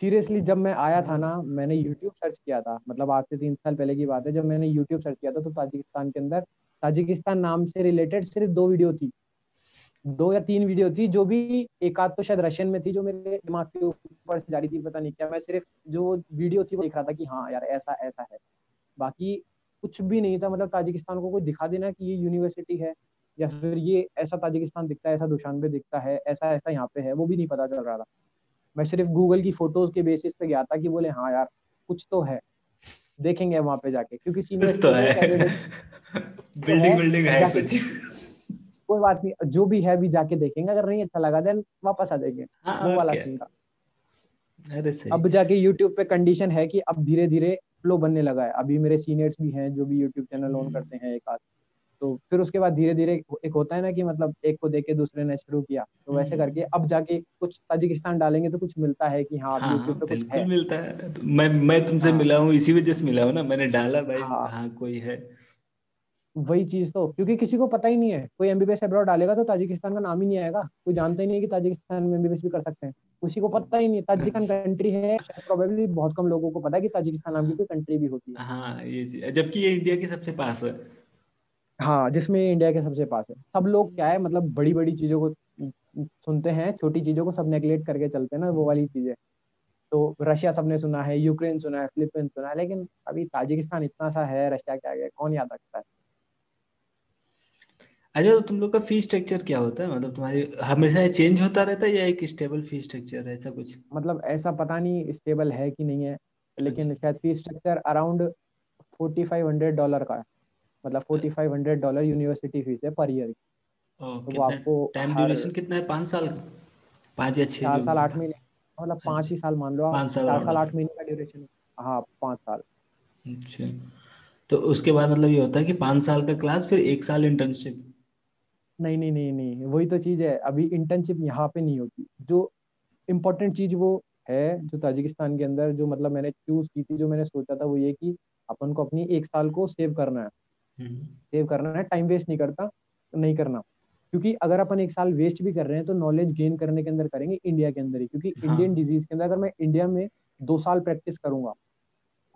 सीरियसली जब मैं आया था ना मैंने यूट्यूब सर्च किया था। मतलब आज से तीन साल पहले की बात है जब मैंने यूट्यूब सर्च किया था तो ताजिकिस्तान के अंदर ताजिकिस्तान नाम से रिलेटेड सिर्फ़ दो वीडियो थी। दो या तीन वीडियो थी जो भी एक आध तो शायद रशियन में थी जो मेरे दिमाग के ऊपर से जा रही थी पता नहीं क्या। मैं सिर्फ़ जो वीडियो थी वो देख रहा था कि हाँ यार ऐसा ऐसा है। बाकी कुछ भी नहीं था मतलब ताजिकिस्तान को कोई दिखा देना कि ये यूनिवर्सिटी है या फिर ये ऐसा ताजिकिस्तान दिखता है ऐसा दुशानबे दिखता है ऐसा ऐसा यहाँ पे है वो भी नहीं पता चल रहा था। मैं सिर्फ़ गूगल की फ़ोटोज़ के बेसिस पे गया था कि बोले हाँ यार कुछ तो है। देखेंगे वहाँ पे जाके क्योंकि सीनियर
तो है। बिल्डिंग बिल्डिंग है [LAUGHS] कुछ। [LAUGHS]
कोई बात नहीं जो भी है भी जाके देखेंगे। अगर नहीं अच्छा लगा देन वापस आ जाएँगे।
हाँ
वो वाला सीन था।
अरे सही
अब जाके यूट्यूब पे कंडीशन है कि अब धीरे धीरे फ्लो बनने लगा है। अभी मेरे सीनियर्स भी हैं जो भी यूट्यूब चैनल ऑन
हम्म।
करते हैं एक आध। तो फिर उसके बाद धीरे धीरे एक होता है ना कि मतलब एक को देख के दूसरे ने शुरू किया। तो वैसे करके
हम्म
अब जाके कुछ ताजिकिस्तान डालेंगे तो कुछ मिलता है कि हाँ
हाँ
यूट्यूब पे कुछ है।
मिलता है। मैं मैं तुमसे
हाँ।
मिला हूँ इसी वजह से मिला हूँ ना। मैंने डाला भाई
हाँ।
हाँ कोई है।
वही चीज़ तो क्योंकि किसी को पता ही नहीं है। कोई एमबीबीएस अब्रॉड डालेगा तो ताजिकिस्तान का नाम ही नहीं आएगा। कोई जानता ही नहीं है कि ताजिकिस्तान में एमबीबीएस भी कर सकते हैं। किसी को पता ही नहीं। है ताजिकिस्तान कंट्री है प्रोबेबली बहुत कम लोगों को पता है कि ताजिकिस्तान नाम की कोई कंट्री भी होती है।
हाँ ये जबकि ये इंडिया के सबसे पास है।
हाँ जिसमें इंडिया के सबसे पास है। सब लोग क्या है मतलब बड़ी बड़ी चीज़ों को सुनते हैं छोटी चीज़ों को सब नेग्लेक्ट करके चलते हैं ना वो वाली चीज़ें। तो रशिया सबने सुना है यूक्रेन सुना है फिलीपींस सुना है लेकिन अभी ताजिकिस्तान इतना सा है रशिया के आगे कौन याद रखता है?
अच्छा तो तुम लोग का फ़ी स्ट्रक्चर क्या होता है? मतलब तुम्हारी हमेशा चेंज होता रहता है या एक स्टेबल फ़ी स्ट्रक्चर है ऐसा कुछ?
मतलब ऐसा पता नहीं स्टेबल है कि नहीं है
अच्छा।
लेकिन शायद fee structure around forty five hundred dollar का है। मतलब forty five hundred dollar university fees है पर ईयर की। तो वो आपको
टाइम ड्यूरेशन कितना है? पाँच साल का? पाँच या छः
साल आठ महीने। मतलब पाँच
अच्छा
ही साल मान लो आप।
साल
चार साल आठ महीने का ड्यूरेशन हाँ। पाँच साल।
अच्छा। तो उसके बाद मतलब ये होता है कि पाँच साल का क्लास फिर एक साल इंटर्नशिप
नहीं नहीं नहीं नहीं वही तो चीज़ है। अभी इंटर्नशिप यहाँ पे नहीं होती। जो इम्पोर्टेंट चीज़ वो है जो ताजिकिस्तान के अंदर जो मतलब मैंने चूज़ की थी जो मैंने सोचा था वो ये कि अपन को अपनी एक साल को सेव करना है। सेव करना है टाइम वेस्ट नहीं करता नहीं करना। क्योंकि अगर अपन एक साल वेस्ट भी कर रहे हैं तो नॉलेज गेन करने के अंदर करेंगे इंडिया के अंदर ही। क्योंकि
हाँ।
इंडियन डिज़ीज़ के अंदर अगर मैं इंडिया में दो साल प्रैक्टिस करूँगा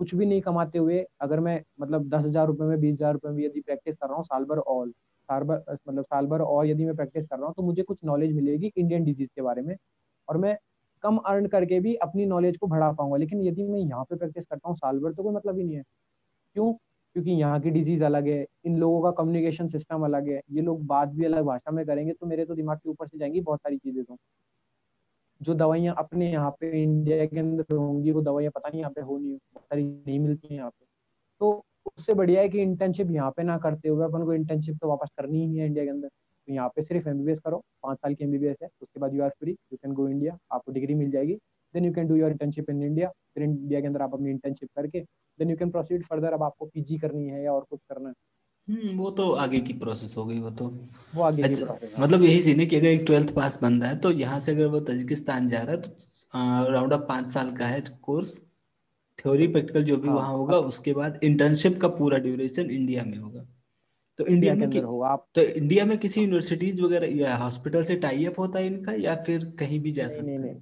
कुछ भी नहीं कमाते हुए अगर मैं मतलब दस हज़ार रुपये में बीस हज़ार रुपये में यदि प्रैक्टिस कर रहा हूँ साल भर ऑल साल भर मतलब साल भर और यदि मैं प्रैक्टिस कर रहा हूँ तो मुझे कुछ नॉलेज मिलेगी इंडियन डिज़ीज़ के बारे में और मैं कम अर्न करके भी अपनी नॉलेज को बढ़ा पाऊँगा। लेकिन यदि मैं यहाँ पे प्रैक्टिस करता हूँ साल भर तो कोई मतलब ही नहीं है। क्यों? क्योंकि यहाँ की डिज़ीज़ अलग है, इन लोगों का कम्युनिकेशन सिस्टम अलग है। ये लोग बात भी अलग भाषा में करेंगे तो मेरे तो दिमाग के ऊपर से जाएँगी बहुत सारी चीज़ें तो। जो दवाइयाँ अपने यहाँ पे इंडिया के अंदर होंगी, वो दवाइयाँ पता नहीं यहाँ पे हो नहीं, बहुत सारी नहीं मिलती हैं यहाँ पे। तो उससे बढ़िया है कि इंटर्नशिप यहाँ पे ना करते हुए अपन को इंटर्नशिप तो वापस करनी ही है इंडिया के अंदर। तो यहाँ पे सिर्फ़ एमबीबीएस करो पाँच साल की एमबीबीएस है उसके बाद you are free you can go India आपको डिग्री मिल जाएगी। Then you can do your internship in India फिर इंडिया के अंदर आप अपनी इंटर्नशिप करके then you can proceed further अब आपको पीजी करनी है या और कुछ करना है।
हम्म वो तो आगे की प्रोसेस हो गई वो तो।
वो आगे
अच्छा
है।
मतलब यही सीन है कि अगर एक ट्वेल्थ पास बंदा है तो यहाँ से अगर वो तजिकिस्तान जा रहा है तो राउंड ऑफ़ पाँच साल का है कोर्स थ्योरी प्रैक्टिकल जो भी
हाँ
वहाँ होगा उसके बाद इंटर्नशिप का पूरा ड्यूरेशन इंडिया में होगा। तो इंडिया में कि
होगा आप
तो इंडिया में किसी यूनिवर्सिटीज वगैरह या हॉस्पिटल से टाई अप होता है इनका या फिर कहीं भी जा सकता है?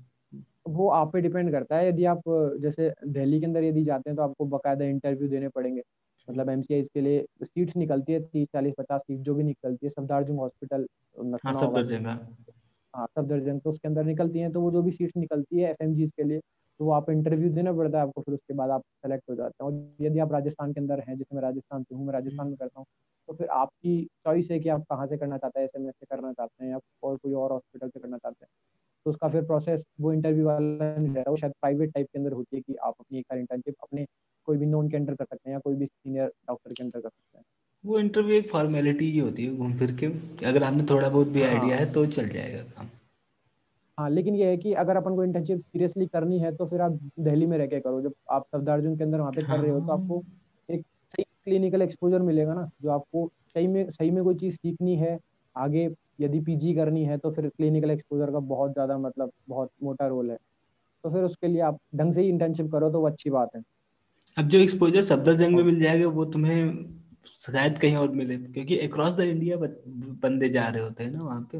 वो आप पे डिपेंड करता है। यदि आप जैसे दिल्ली के अंदर यदि जाते हैं तो आपको बकायदा इंटरव्यू देने पड़ेंगे। मतलब एम के लिए सीट्स निकलती है तीस चालीस पचास सीट जो भी निकलती है सफदारजंग हॉस्पिटल
हाँ जगह
हाँ। सफदरजंग तो उसके अंदर निकलती हैं तो वो जो भी सीट्स निकलती है एफ़ के लिए तो वो आप इंटरव्यू देना पड़ता है आपको फिर उसके बाद आप सेलेक्ट हो जाते हैं। और यदि आप राजस्थान के अंदर हैं जैसे मैं राजस्थान से हूँ मैं राजस्थान में करता हूँ तो फिर आपकी चॉइस है कि आप कहाँ से करना चाहते हैं एसएमएस से करना चाहते हैं या और कोई और हॉस्पिटल से करना चाहते हैं। तो उसका फिर प्रोसेस वो इंटरव्यू वाला नहीं रहता वो शायद प्राइवेट टाइप के अंदर होती है कि आप अपनी एक इंटर्नशिप अपने कोई भी नॉन के अंडर कर सकते हैं या कोई भी सीनियर डॉक्टर के अंडर कर सकते हैं।
वो इंटरव्यू एक फॉर्मेलिटी ही होती है घूम फिर के। अगर आपने थोड़ा बहुत भी आइडिया
हाँ
है तो चल जाएगा काम।
हाँ लेकिन ये है कि अगर अपन को इंटर्नशिप सीरियसली करनी है तो फिर आप दिल्ली में रह के करो। जब आप सफदरजंग के अंदर वहाँ पे कर रहे हो तो
हाँ।
आपको एक सही क्लिनिकल एक्सपोजर मिलेगा ना जो आपको सही में सही में कोई चीज़ सीखनी है आगे यदि पीजी करनी है तो फिर क्लिनिकल एक्सपोजर का बहुत ज़्यादा मतलब बहुत मोटा रोल है। तो फिर उसके लिए आप ढंग से ही इंटर्नशिप करो तो वो अच्छी बात है।
अब जो एक्सपोजर सफदरजंग में मिल जाएगा वो तुम्हें शायद कहीं और मिले क्योंकि अक्रॉस द इंडिया बंदे जा रहे होते हैं ना वहाँ पे।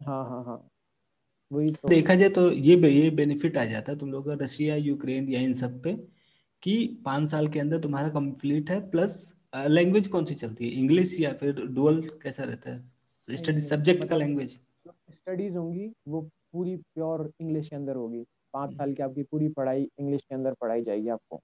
हाँ हाँ हाँ। वही तो।
देखा जाए तो ये ये बेनिफिट आ जाता है तुम लोग का रशिया यूक्रेन या इन सब पे कि पाँच साल के अंदर तुम्हारा कंप्लीट है प्लस लैंग्वेज कौन सी चलती है? इंग्लिश या फिर डुअल कैसा रहता है? स्टडी सब्जेक्ट का
मतलब
लैंग्वेज
स्टडीज़ होंगी वो पूरी प्योर इंग्लिश के अंदर होगी। पाँच साल की आपकी पूरी पढ़ाई इंग्लिश के अंदर पढ़ाई जाएगी आपको।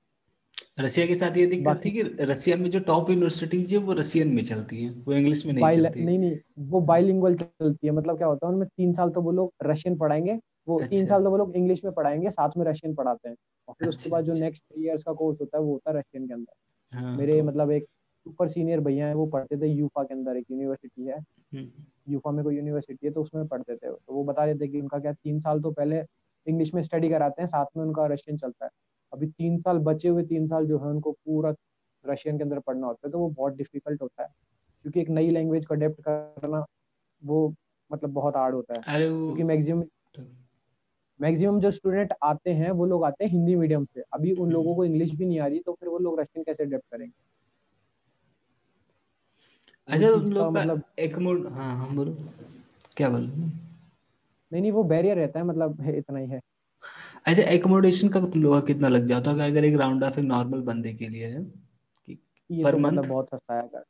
रशिया के साथ ये दिक्कत थी कि रशिया में जो टॉप यूनिवर्सिटीज है वो रशियन में चलती हैं वो इंग्लिश में नहीं चलती
नहीं नहीं वो बाइलिंगुअल चलती है मतलब क्या होता है उनमें तीन साल तो वो लोग रशियन पढ़ाएँगे वो
अच्छा।
तीन साल तो वो लोग इंग्लिश में पढ़ाएँगे साथ में रशियन पढ़ाते हैं। और फिर उसके
अच्छा
बाद जो नेक्स्ट थ्री इयर्स का कोर्स होता है वो होता है रशियन के अंदर।
हाँ
मेरे
तो
मतलब एक सुपर सीनियर भैया है वो पढ़ते थे यूफा के अंदर एक यूनिवर्सिटी है।
हम्म,
यूफा में कोई यूनिवर्सिटी है तो उसमें पढ़ते थे। तो वो बता रहे थे कि उनका क्या तीन साल तो पहले इंग्लिश में स्टडी कराते हैं साथ में उनका रशियन चलता है। अभी तीन साल बचे हुए तीन साल जो है उनको पूरा रशियन के अंदर पढ़ना होता है तो वो बहुत डिफ़िकल्ट होता है। क्योंकि एक नई लैंग्वेज को अडेप्ट करना वो मतलब बहुत हार्ड होता है। क्योंकि मैक्सिमम मैक्सिमम जो स्टूडेंट आते हैं वो लोग आते हैं हिंदी मीडियम से। अभी उन लोगों
हम्म,
को इंग्लिश भी नहीं आ रही तो फिर वो लोग रशियन कैसे अडेप्ट करेंगे?
अच्छा तुम लोग का
मतलब
एक मोड हाँ हाँ बोलो। क्या बोलो
नहीं नहीं वो बैरियर रहता है मतलब है, इतना ही है।
अच्छा एकोमोडेशन का तुम लोग का कितना लग जाता है अगर एक राउंड ऑफ़ एक नॉर्मल बंदे के लिए है?
ये
पर
तो मतलब बहुत सस्ता है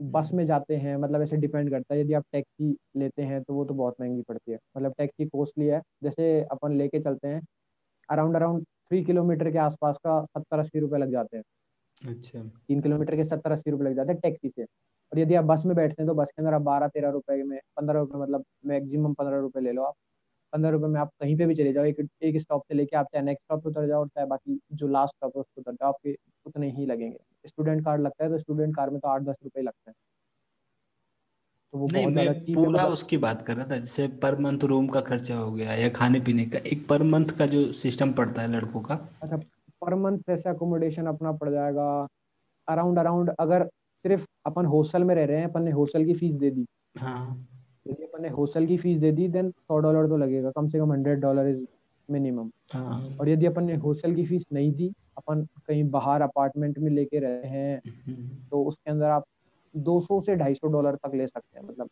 बस में जाते हैं मतलब ऐसे डिपेंड करता है यदि आप टैक्सी लेते हैं तो वो तो बहुत महँगी पड़ती है। मतलब टैक्सी कॉस्टली है जैसे अपन लेके चलते हैं अराउंड अराउंड थ्री किलोमीटर के आसपास का सत्तर अस्सी रुपये लग जाते हैं।
अच्छा।
तीन किलोमीटर के सत्तर अस्सी रुपये लग जाते हैं टैक्सी से। और यदि आप बस में बैठते हैं तो बस के अंदर आप बारह तेरह रुपए में पंद्रह रुपये मतलब मैक्सिमम पंद्रह रुपये ले लो आप। पंद्रह रुपये में आप कहीं पे भी चले जाओ एक एक स्टॉप से लेके आप चाहे नेक्स्ट स्टॉप पे उतर जाओ और चाहे बाकी जो लास्ट स्टॉप है उस पर उतर जाओ आपके उतने ही लगेंगे। स्टूडेंट कार्ड लगता है तो स्टूडेंट कार में तो आठ दस रुपये लगते हैं। तो वो
नहीं मैं पूरा
मतलब
उसकी बात कर रहा था जैसे पर मंथ रूम का खर्चा हो गया या खाने पीने का एक पर मंथ का जो सिस्टम पड़ता है लड़कों का।
अच्छा पर मंथ जैसे अकोमोडेशन अपना पड़ जाएगा अराउंड अराउंड अगर सिर्फ़ अपन हॉस्टल में रह रहे हैं अपन ने हॉस्टल की फ़ीस दे दी।
हाँ।
यदि अपन ने हॉस्टल की फ़ीस दे दी देन सौ डॉलर तो लगेगा कम से कम हंड्रेड डॉलर इज़ मिनिमम और यदि अपन ने हॉस्टल की फ़ीस नहीं दी अपन कहीं बाहर अपार्टमेंट में लेके रहे हैं तो उसके अंदर आप 200 से 250 डॉलर तक ले सकते हैं मतलब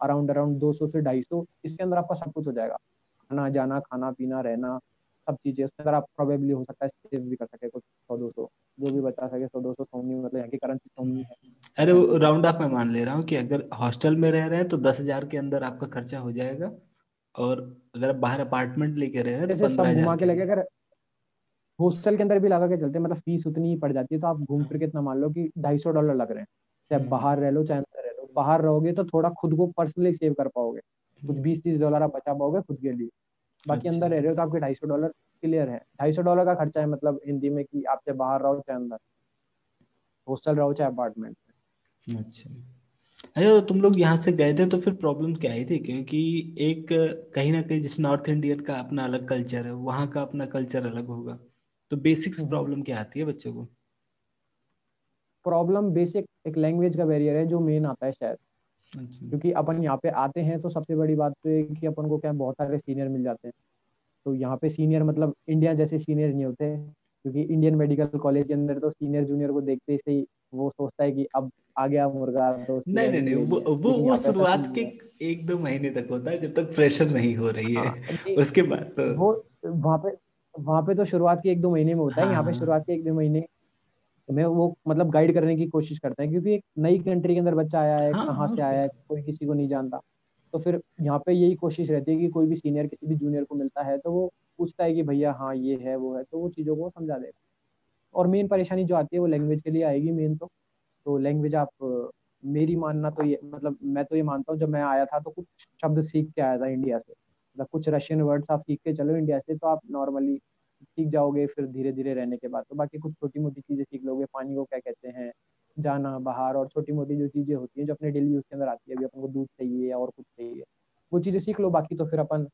अराउंड अराउंड 200 से 250 इसके अंदर आपका सब कुछ हो जाएगा। आना जाना खाना पीना रहना सब चीज़ें उसके अंदर आप प्रोबेबली हो सकता है सेव भी कर सके कुछ सौ दो सौ जो भी बचा सके सौ दो सौ सौनी मतलब यहाँ की करेंसी सौनी है।
अरे वो राउंड ऑफ़ में मान ले रहा हूँ कि अगर हॉस्टल में रह रहे हैं तो दस हज़ार के अंदर आपका खर्चा हो जाएगा और अगर आप बाहर अपार्टमेंट लेके रह रहे हैं तो पंद्रह
घुमा के लगे अगर हॉस्टल के अंदर भी लगा के चलते मतलब फ़ीस उतनी ही पड़ जाती है तो आप घूम फिर के इतना मान लो कि ढाई सौ डॉलर लग रहे हैं। चाहे हम्म। बाहर रह लो चाहे अंदर रह लो बाहर रहोगे तो थोड़ा खुद को पर्सनली सेव कर पाओगे। कुछ हम्म। बीस तीस डॉलर आप बचा पाओगे खुद के लिए। बाकी अंदर रह रहे हो तो आपके ढाई सौ डॉलर क्लियर है। ढाई सौ डॉलर का खर्चा है मतलब हिंदी में कि आप चाहे बाहर रहो चाहे अंदर। हॉस्टल रहो चाहे अपार्टमेंट
अच्छा। अच्छा तो तुम लोग यहाँ से गए थे तो फिर प्रॉब्लम क्या आई थी क्योंकि एक कहीं ना कहीं जिस नॉर्थ इंडियन का अपना अलग कल्चर है वहाँ का अपना कल्चर अलग होगा। तो बेसिक्स प्रॉब्लम हम्म। क्या आती है बच्चों को?
प्रॉब्लम बेसिक एक लैंग्वेज का बैरियर है जो मेन आता है शायद। अच्छा। क्योंकि अपन यहाँ पे आते हैं तो सबसे बड़ी बात तो है कि अपन को क्या बहुत सारे सीनियर मिल जाते हैं। तो यहाँ पे सीनियर मतलब इंडिया जैसे सीनियर नहीं होते क्योंकि इंडियन मेडिकल कॉलेज के अंदर तो सीनियर जूनियर को देखते ही वो सोचता है कि अब आ गया मुर्गा
तो नहीं नहीं नहीं वो वो, वो शुरुआत के एक दो महीने तक होता है जब तक प्रेशर नहीं हो रही है। हाँ, उसके बाद तो
वो वहाँ पे वहाँ पे तो शुरुआत के एक दो महीने में होता है यहाँ पे हाँ। शुरुआत के एक दो महीने में वो मतलब गाइड करने की कोशिश करते हैं क्योंकि एक नई कंट्री के अंदर बच्चा आया है हाँ, कहाँ से आया है। कोई किसी को नहीं जानता। तो फिर यहाँ पे यही कोशिश रहती है कि कोई भी सीनियर किसी भी जूनियर को मिलता है तो वो पूछता है कि भैया हाँ ये है वो है तो वो चीज़ों को समझा देगा। और मेन परेशानी जो आती है वो लैंग्वेज के लिए आएगी मेन तो। तो लैंग्वेज आप, मेरी मानना तो ये मतलब मैं तो ये मानता हूँ, जब मैं आया था तो कुछ शब्द सीख के आया था इंडिया से। मतलब कुछ रशियन वर्ड्स आप सीख के चलो इंडिया से तो आप नॉर्मली सीख जाओगे फिर धीरे धीरे रहने के बाद। तो बाकी कुछ छोटी मोटी चीज़ें सीख लोगे, पानी को क्या कहते हैं, जाना, बाहर और छोटी मोटी जो चीज़ें होती हैं, जो अपने डेली यूज़ के अंदर आती है, अभी अपन को दूध चाहिए और कुछ चाहिए, वो चीज़ें सीख लो। बाकी तो फिर अपन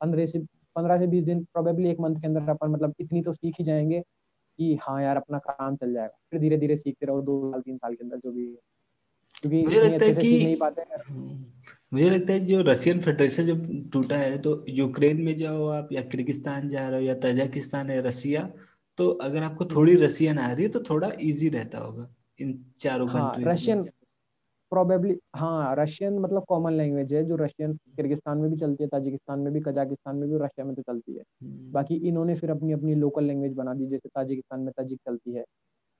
पंद्रह से पंद्रह से बीस दिन प्रोबेबली एक मंथ के अंदर अपन मतलब इतनी तो सीख ही जाएँगे। कि हाँ यार अपना काम चल जाएगा। फिर धीरे धीरे सीखते रहो दो साल तीन साल के अंदर जो भी
क्योंकि मुझे लगता है कि नहीं पाते मुझे लगता है जो रशियन फेडरेशन जब टूटा है तो यूक्रेन में जाओ आप या किर्गिस्तान जा रहे हो या तजाकिस्तान है रशिया तो अगर आपको थोड़ी रशियन आ रही है तो थोड़ा इजी रहता होगा इन चारों
हाँ, रशियन प्रोबेबली हाँ रशियन मतलब कॉमन लैंग्वेज है जो रशियन किर्गिस्तान में भी चलती है ताजिकिस्तान में भी कजाकिस्तान में भी रशिया में तो चलती है। हम्म। बाकी इन्होंने फिर अपनी अपनी लोकल लैंग्वेज बना दी जैसे ताजिकिस्तान में तजिक चलती है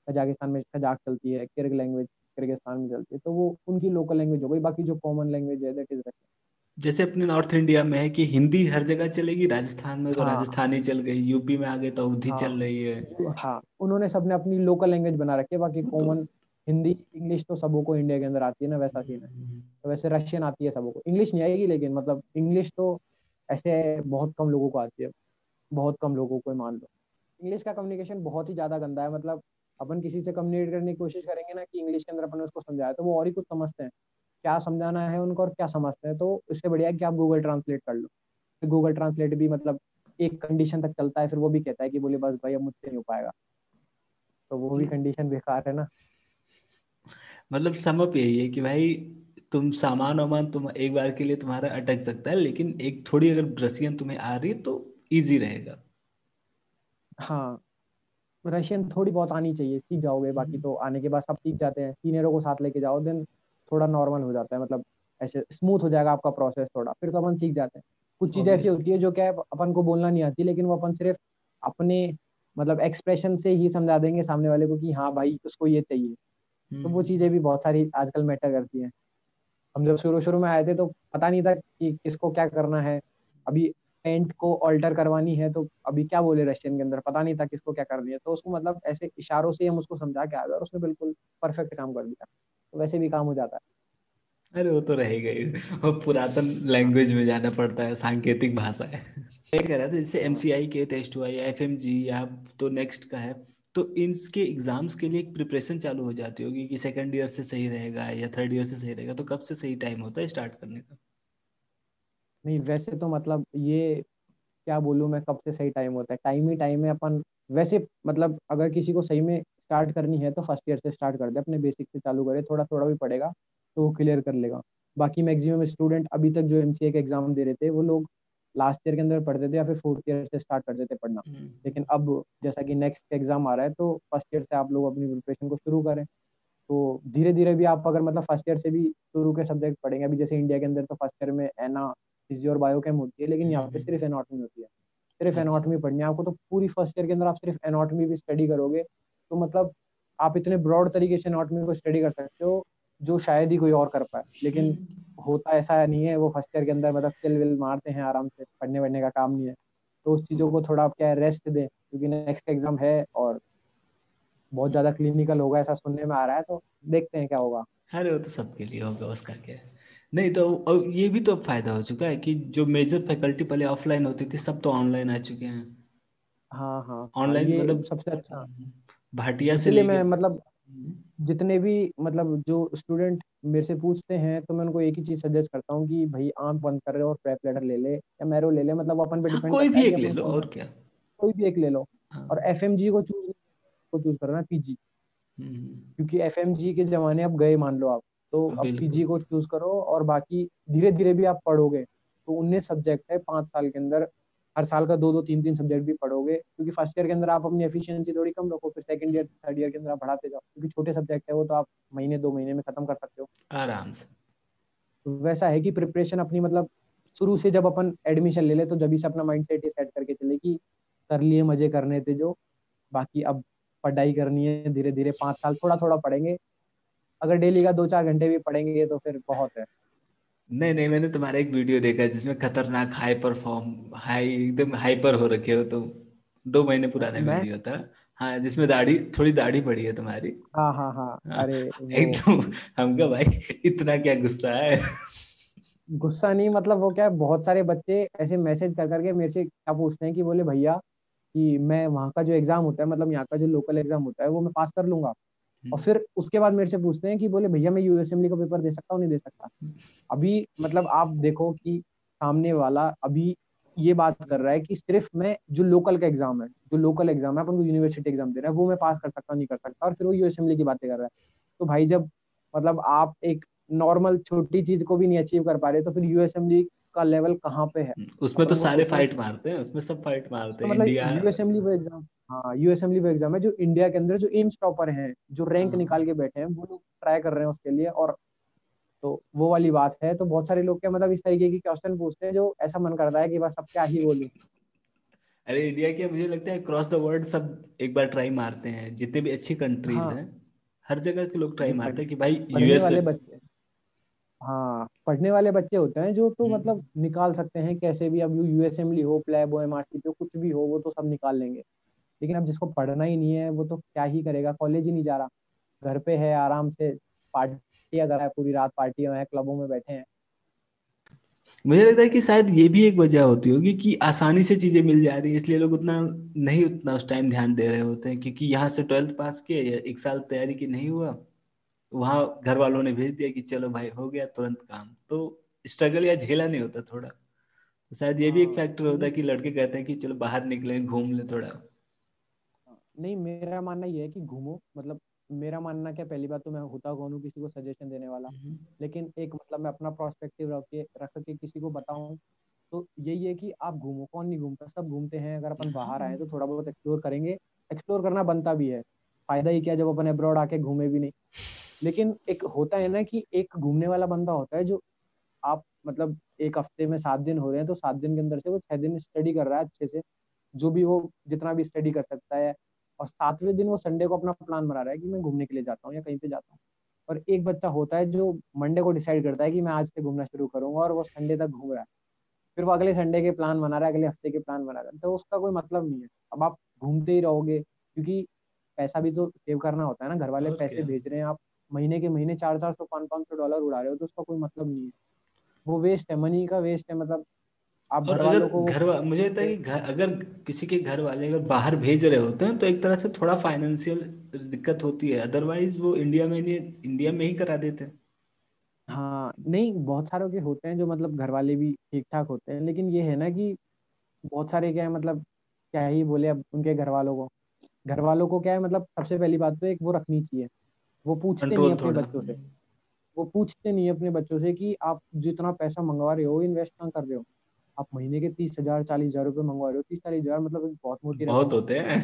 कजाकिस्तान में कजाक चलती है किर्ग लैंग्वेज किर्गिस्तान में चलती है तो वो उनकी लोकल लैंग्वेज हो गई बाकी जो कॉमन लैंग्वेज है दैट इज़ रशियन
जैसे अपने नॉर्थ इंडिया में है कि हिंदी हर जगह चलेगी राजस्थान में तो हाँ, राजस्थानी चल गई यूपी में आगे तो अवधि हाँ, चल रही है।
हाँ उन्होंने सबने अपनी लोकल लैंग्वेज बना रखी है बाकी कॉमन तो, हिंदी इंग्लिश तो सबों को इंडिया के अंदर आती है ना वैसा सीन है। तो वैसे रशियन आती है सबों को। इंग्लिश नहीं आएगी लेकिन मतलब इंग्लिश तो ऐसे बहुत कम लोगों को आती है। बहुत कम लोगों को मान लो। इंग्लिश का कम्युनिकेशन बहुत ही ज़्यादा गंदा है। मतलब अपन किसी से कम्युनिकेट करने की कोशिश करेंगे ना कि इंग्लिश के अंदर अपन उसको समझाया तो वो और ही कुछ समझते हैं। क्या समझाना है उनको और क्या समझते हैं? तो इससे बढ़िया कि आप गूगल ट्रांसलेट कर लो। गूगल ट्रांसलेट भी मतलब एक कंडीशन तक चलता है फिर वो भी कहता है कि बोले बस भाई अब मुझसे नहीं हो पाएगा। तो वो भी कंडीशन बेकार है ना।
मतलब समप यही है कि भाई तुम सामान वामान तुम एक बार के लिए तुम्हारा अटक सकता है लेकिन एक थोड़ी अगर रशियन तुम्हें आ रही है तो इजी रहेगा।
हाँ रशियन थोड़ी बहुत आनी चाहिए सीख जाओगे बाकी हम्म। तो आने के बाद सब सीख जाते हैं। सीनियरों को साथ लेके जाओ देन थोड़ा नॉर्मल हो जाता है मतलब ऐसे स्मूथ हो जाएगा आपका प्रोसेस थोड़ा फिर तो अपन सीख जाते हैं। कुछ चीज़ें ऐसी होती है जो क्या है अपन को बोलना नहीं आती लेकिन वो अपन सिर्फ़ अपने मतलब एक्सप्रेशन से ही समझा देंगे सामने वाले को कि हाँ भाई उसको ये चाहिए। तो वो हम्म। चीज़ें भी बहुत सारी आजकल मैटर करती हैं। हम जब शुरू शुरू में आए थे तो पता नहीं था कि किसको क्या करना है। अभी पेंट को ऑल्टर करवानी है तो अभी क्या बोले रशियन के अंदर? पता नहीं था किसको क्या करनी है। तो उसको मतलब ऐसे इशारों से हम उसको समझा के आ गए और उसने बिल्कुल परफेक्ट काम कर दिया। तो वैसे भी काम हो जाता है।
अरे वो तो रहेगा ही वो पुरातन लैंग्वेज में जाना पड़ता है सांकेतिक भाषा है। कह रहा था जैसे एम के टेस्ट हुआ या एफ़ या तो नेक्स्ट का है। तो इनके एग्ज़ाम्स के लिए एक प्रिपरेशन चालू हो जाती होगी कि सेकंड ईयर से सही रहेगा या थर्ड ईयर से सही रहेगा तो कब से सही टाइम होता है स्टार्ट करने का?
नहीं, वैसे तो मतलब ये क्या बोलूँ मैं, कब से सही टाइम होता है? टाइम ही टाइम है अपन, वैसे मतलब अगर किसी को सही में स्टार्ट करनी है तो फ़र्स्ट ईयर से स्टार्ट कर दे, अपने बेसिक से चालू करे थोड़ा थोड़ा भी पड़ेगा तो वो क्लियर कर लेगा। बाकी मैक्सिमम स्टूडेंट अभी तक जो एमसीए का एग्ज़ाम दे रहे थे, वो लोग लास्ट ईयर के अंदर पढ़ते थे या फिर फोर्थ ईयर से स्टार्ट करते थे पढ़ना हम्म। लेकिन अब जैसा कि नेक्स्ट एग्ज़ाम आ रहा है तो फ़र्स्ट ईयर से आप लोग अपनी प्रिपरेशन को शुरू करें तो धीरे धीरे भी आप अगर मतलब फ़र्स्ट ईयर से भी शुरू के सब्जेक्ट पढ़ेंगे अभी जैसे इंडिया के अंदर तो फ़र्स्ट ईयर में एना फिजियो और बायो केम होती है लेकिन यहाँ पे हम्म। सिर्फ़ एनाटॉमी होती है सिर्फ़ एनाटॉमी अच्छा। पढ़नी है आपको तो पूरी फ़र्स्ट ईयर के अंदर आप सिर्फ़ एनाटॉमी भी स्टडी करोगे तो मतलब आप इतने ब्रॉड तरीके से एनाटॉमी को स्टडी कर सकते हो जो शायद ही कोई और कर पाए। लेकिन हम्म। होता ऐसा नहीं है वो फ़र्स्ट ईयर के अंदर मतलब चिल विल मारते हैं आराम से पढ़ने वढ़ने का काम नहीं है। तो उस चीज़ों को थोड़ा आप क्या रेस्ट दें क्योंकि नेक्स्ट एग्ज़ाम है और बहुत ज़्यादा क्लिनिकल होगा ऐसा सुनने में आ रहा है तो देखते हैं क्या होगा।
अरे वो तो सबके लिए होगा उसका क्या नहीं तो और ये भी तो फ़ायदा हो चुका है कि जो मेजर फैकल्टी पहले ऑफलाइन होती थी सब तो ऑनलाइन आ चुके हैं।
हाँ हाँ।
ऑनलाइन
हाँ, मतलब सबसे अच्छा।
भाटिया से
मैं मतलब हम्म। जितने भी मतलब जो स्टूडेंट मेरे से पूछते हैं तो मैं उनको एक ही चीज़ सजेस्ट करता हूँ कि भाई आँख बंद कर रहे हो और प्रेप लेटर ले ले या मैरो ले ले। मतलब अपन पे डिपेंड
हाँ, कोई भी एक ले लो और क्या?
कोई भी एक ले लो। हाँ। और एफएमजी को चूज़ को चूज़ करना पीजी हम्म। क्योंकि एफ़ के जमाने अब गए मान लो आप तो अब पीजी को चूज़ करो और बाकी धीरे धीरे भी आप पढ़ोगे तो उन्नीस सब्जेक्ट है पाँच साल के अंदर। हर साल का दो दो तीन तीन सब्जेक्ट भी पढ़ोगे क्योंकि फ़र्स्ट ईयर के अंदर आप अपनी एफिशिएंसी थोड़ी कम रखो फिर सेकंड ईयर थर्ड ईयर के अंदर आप बढ़ाते जाओ क्योंकि छोटे सब्जेक्ट है वो तो आप महीने दो महीने में खत्म कर सकते हो।
आराम से।
तो वैसा है कि प्रिपरेशन अपनी मतलब शुरू से जब अपन एडमिशन ले ले तो जब से अपना माइंड सेट सेट करके चले कि कर लिए मज़े करने थे जो बाकी अब पढ़ाई करनी है धीरे धीरे पाँच साल थोड़ा थोड़ा पढ़ेंगे अगर डेली का दो चार घंटे भी पढ़ेंगे तो फिर बहुत है।
नहीं नहीं मैंने तुम्हारा एक वीडियो देखा है जिसमें खतरनाक हाई परफॉर्म हाई एकदम हाइपर हो रखे हो तुम। दो महीने पुराना वीडियो था। हाँ जिसमें दाढ़ी थोड़ी दाढ़ी पड़ी है तुम्हारी।
हाँ हाँ हाँ, हाँ अरे [LAUGHS]
एकदम हम क्या भाई इतना क्या गुस्सा है?
गुस्सा नहीं मतलब वो क्या है बहुत सारे बच्चे ऐसे मैसेज कर करके मेरे से क्या पूछते हैं कि बोले भैया कि मैं वहाँ का जो एग्ज़ाम होता है मतलब यहाँ का जो लोकल एग्ज़ाम होता है वो मैं पास कर लूँगा? और हम्म। फिर उसके बाद मेरे से पूछते हैं कि बोले, भैया, मैं यूएसएमली का पेपर दे सकता हूँ, नहीं दे सकता। अभी मतलब आप देखो कि सामने वाला अभी ये बात कर रहा है कि सिर्फ़ मैं, जो लोकल का एग्ज़ाम है, जो लोकल एग्ज़ाम है, अपन को यूनिवर्सिटी एग्ज़ाम दे रहा है, वो मैं पास कर सकता नहीं कर सकता, और फिर वो यूएसएमली की बातें कर रहा है तो भाई, जब मतलब आप एक नॉर्मल छोटी चीज़ को भी नहीं अचीव कर पा रहे तो फिर यूएसएमली का लेवल कहाँ पे है?
हम्म, उसमें तो सारे फाइट मारते हैं उसमें सब फाइट मारते हैं तो इंडिया
यू असेंबली वो एग्ज़ाम हाँ। यू असेंबली वो एग्ज़ाम है जो इंडिया के अंदर जो एम्स टॉपर हैं जो रैंक हाँ। निकाल के बैठे हैं वो लोग ट्राई कर रहे हैं उसके लिए और तो वो वाली बात है तो बहुत सारे लोग क्या मतलब इस तरीके की क्वेश्चन पूछते हैं जो ऐसा मन करता है कि बस अब क्या ही बोलूँ। [LAUGHS]
अरे इंडिया के मुझे लगता है क्रॉस द वर्ल्ड सब एक बार ट्राई मारते हैं जितने भी अच्छी कंट्रीज़ हाँ, हैं हर जगह के लोग ट्राई मारते हैं कि भाई यूएस वाले बच्चे।
हाँ पढ़ने वाले बच्चे होते हैं जो तो हम्म। मतलब निकाल सकते हैं कैसे भी अब यू असेंबली हो प्लेब हो एम हो कुछ भी हो वो तो सब निकाल लेंगे। लेकिन अब जिसको पढ़ना ही नहीं है वो तो क्या ही करेगा कॉलेज ही नहीं जा रहा। घर पे है आराम से पार्टी कर रहा है पूरी रात पार्टियों है क्लबों में बैठे हैं।
मुझे लगता है कि शायद ये भी एक वजह होती होगी कि आसानी से चीज़ें मिल जा रही है इसलिए लोग उतना नहीं उतना उस टाइम ध्यान दे रहे होते हैं क्योंकि यहाँ से ट्वेल्थ पास किए एक साल तैयारी की नहीं हुआ। वहाँ घर वालों ने भेज दिया कि चलो भाई हो गया तुरंत काम। तो स्ट्रगल या झेला नहीं होता थोड़ा। तो शायद ये भी एक फैक्टर हाँ, होता है कि लड़के कहते हैं कि चलो बाहर निकले घूम ले थोड़ा।
नहीं मेरा मानना ये है कि घूमो। मतलब मेरा मानना क्या पहली बात तो मैं होता कौन हूँ किसी को सजेशन देने वाला। हम्म। लेकिन एक मतलब मैं अपना प्रोस्पेक्टिव रख के रख के किसी को बताऊँ तो यही है कि आप घूमो। कौन नहीं घूमता? सब घूमते हैं। अगर अपन बाहर आए तो थोड़ा बहुत एक्सप्लोर करेंगे। एक्सप्लोर करना बनता भी है। फ़ायदा ही क्या जब अपन अब्रॉड आके घूमे भी नहीं? लेकिन एक होता है ना कि एक घूमने वाला बंदा होता है जो आप मतलब एक हफ़्ते में सात दिन हो रहे हैं तो सात दिन के अंदर से वो छह दिन स्टडी कर रहा है अच्छे से जो भी वो जितना भी स्टडी कर सकता है। और सातवें दिन वो संडे को अपना प्लान बना रहा है कि मैं घूमने के लिए जाता हूँ या कहीं पे जाता हूँ। और एक बच्चा होता है जो मंडे को डिसाइड करता है कि मैं आज से घूमना शुरू करूँगा और वो संडे तक घूम रहा है। फिर वो अगले संडे के प्लान बना रहा है अगले हफ़्ते के प्लान बना रहा है। तो उसका कोई मतलब नहीं है। अब आप घूमते ही रहोगे क्योंकि पैसा भी तो सेव करना होता है ना घर वाले पैसे भेज रहे हैं आप। महीने के महीने चार चार सौ पाँच पाँच सौ डॉलर उड़ा रहे हो तो उसका कोई मतलब नहीं है। वो वेस्ट है मनी का वेस्ट है मतलब
आप और अगर को घर मुझे लगता है कि घर अगर किसी के घर वाले अगर बाहर भेज रहे होते हैं तो एक तरह से थोड़ा फाइनेंशियल दिक्कत होती है। अदरवाइज़ वो इंडिया में नहीं इंडिया में ही करा देते हैं।
हाँ नहीं बहुत सारों के होते हैं जो मतलब घर वाले भी ठीक ठाक होते हैं लेकिन ये है ना कि बहुत सारे क्या है मतलब क्या ही बोले अब उनके घर वालों को। घर वालों को क्या है मतलब सबसे पहली बात तो एक वो रखनी चाहिए। वो पूछते नहीं अपने बच्चों से। वो पूछते नहीं अपने बच्चों से कि आप जितना पैसा मंगवा रहे हो इन्वेस्ट कहाँ कर रहे हो? आप महीने के तीस हज़ार चालीस हज़ार रुपए मंगवा रहे हो तीस चालीस हज़ार मतलब बहुत मोटी
बहुत होते हैं।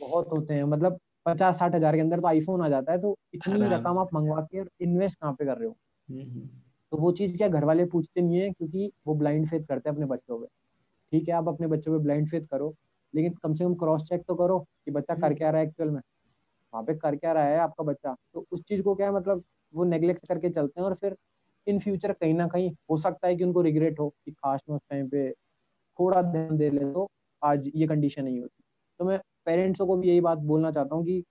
बहुत होते हैं मतलब पचास साठ हज़ार के अंदर तो आईफोन आ जाता है तो इतनी रकम आप मंगवा के इन्वेस्ट कहाँ पे कर रहे हो? हम्म, हम्म। तो वो चीज़ क्या घर वाले पूछते नहीं है क्योंकि वो ब्लाइंड फेथ करते हैं अपने बच्चों पे। ठीक है आप अपने बच्चों पे ब्लाइंड फेथ करो लेकिन कम से कम क्रॉस चेक तो करो कि बच्चा कर क्या रहा है एक्चुअल में। वहाँ पे कर क्या रहा है आपका बच्चा? तो उस चीज़ को क्या है मतलब वो नेग्लेक्ट करके चलते हैं और फिर इन फ्यूचर कहीं ना कहीं हो सकता है कि उनको रिग्रेट हो कि खास में उस टाइम पे थोड़ा ध्यान दे ले तो आज ये कंडीशन नहीं होती। तो मैं पेरेंट्सों को भी यही बात बोलना चाहता हूँ कि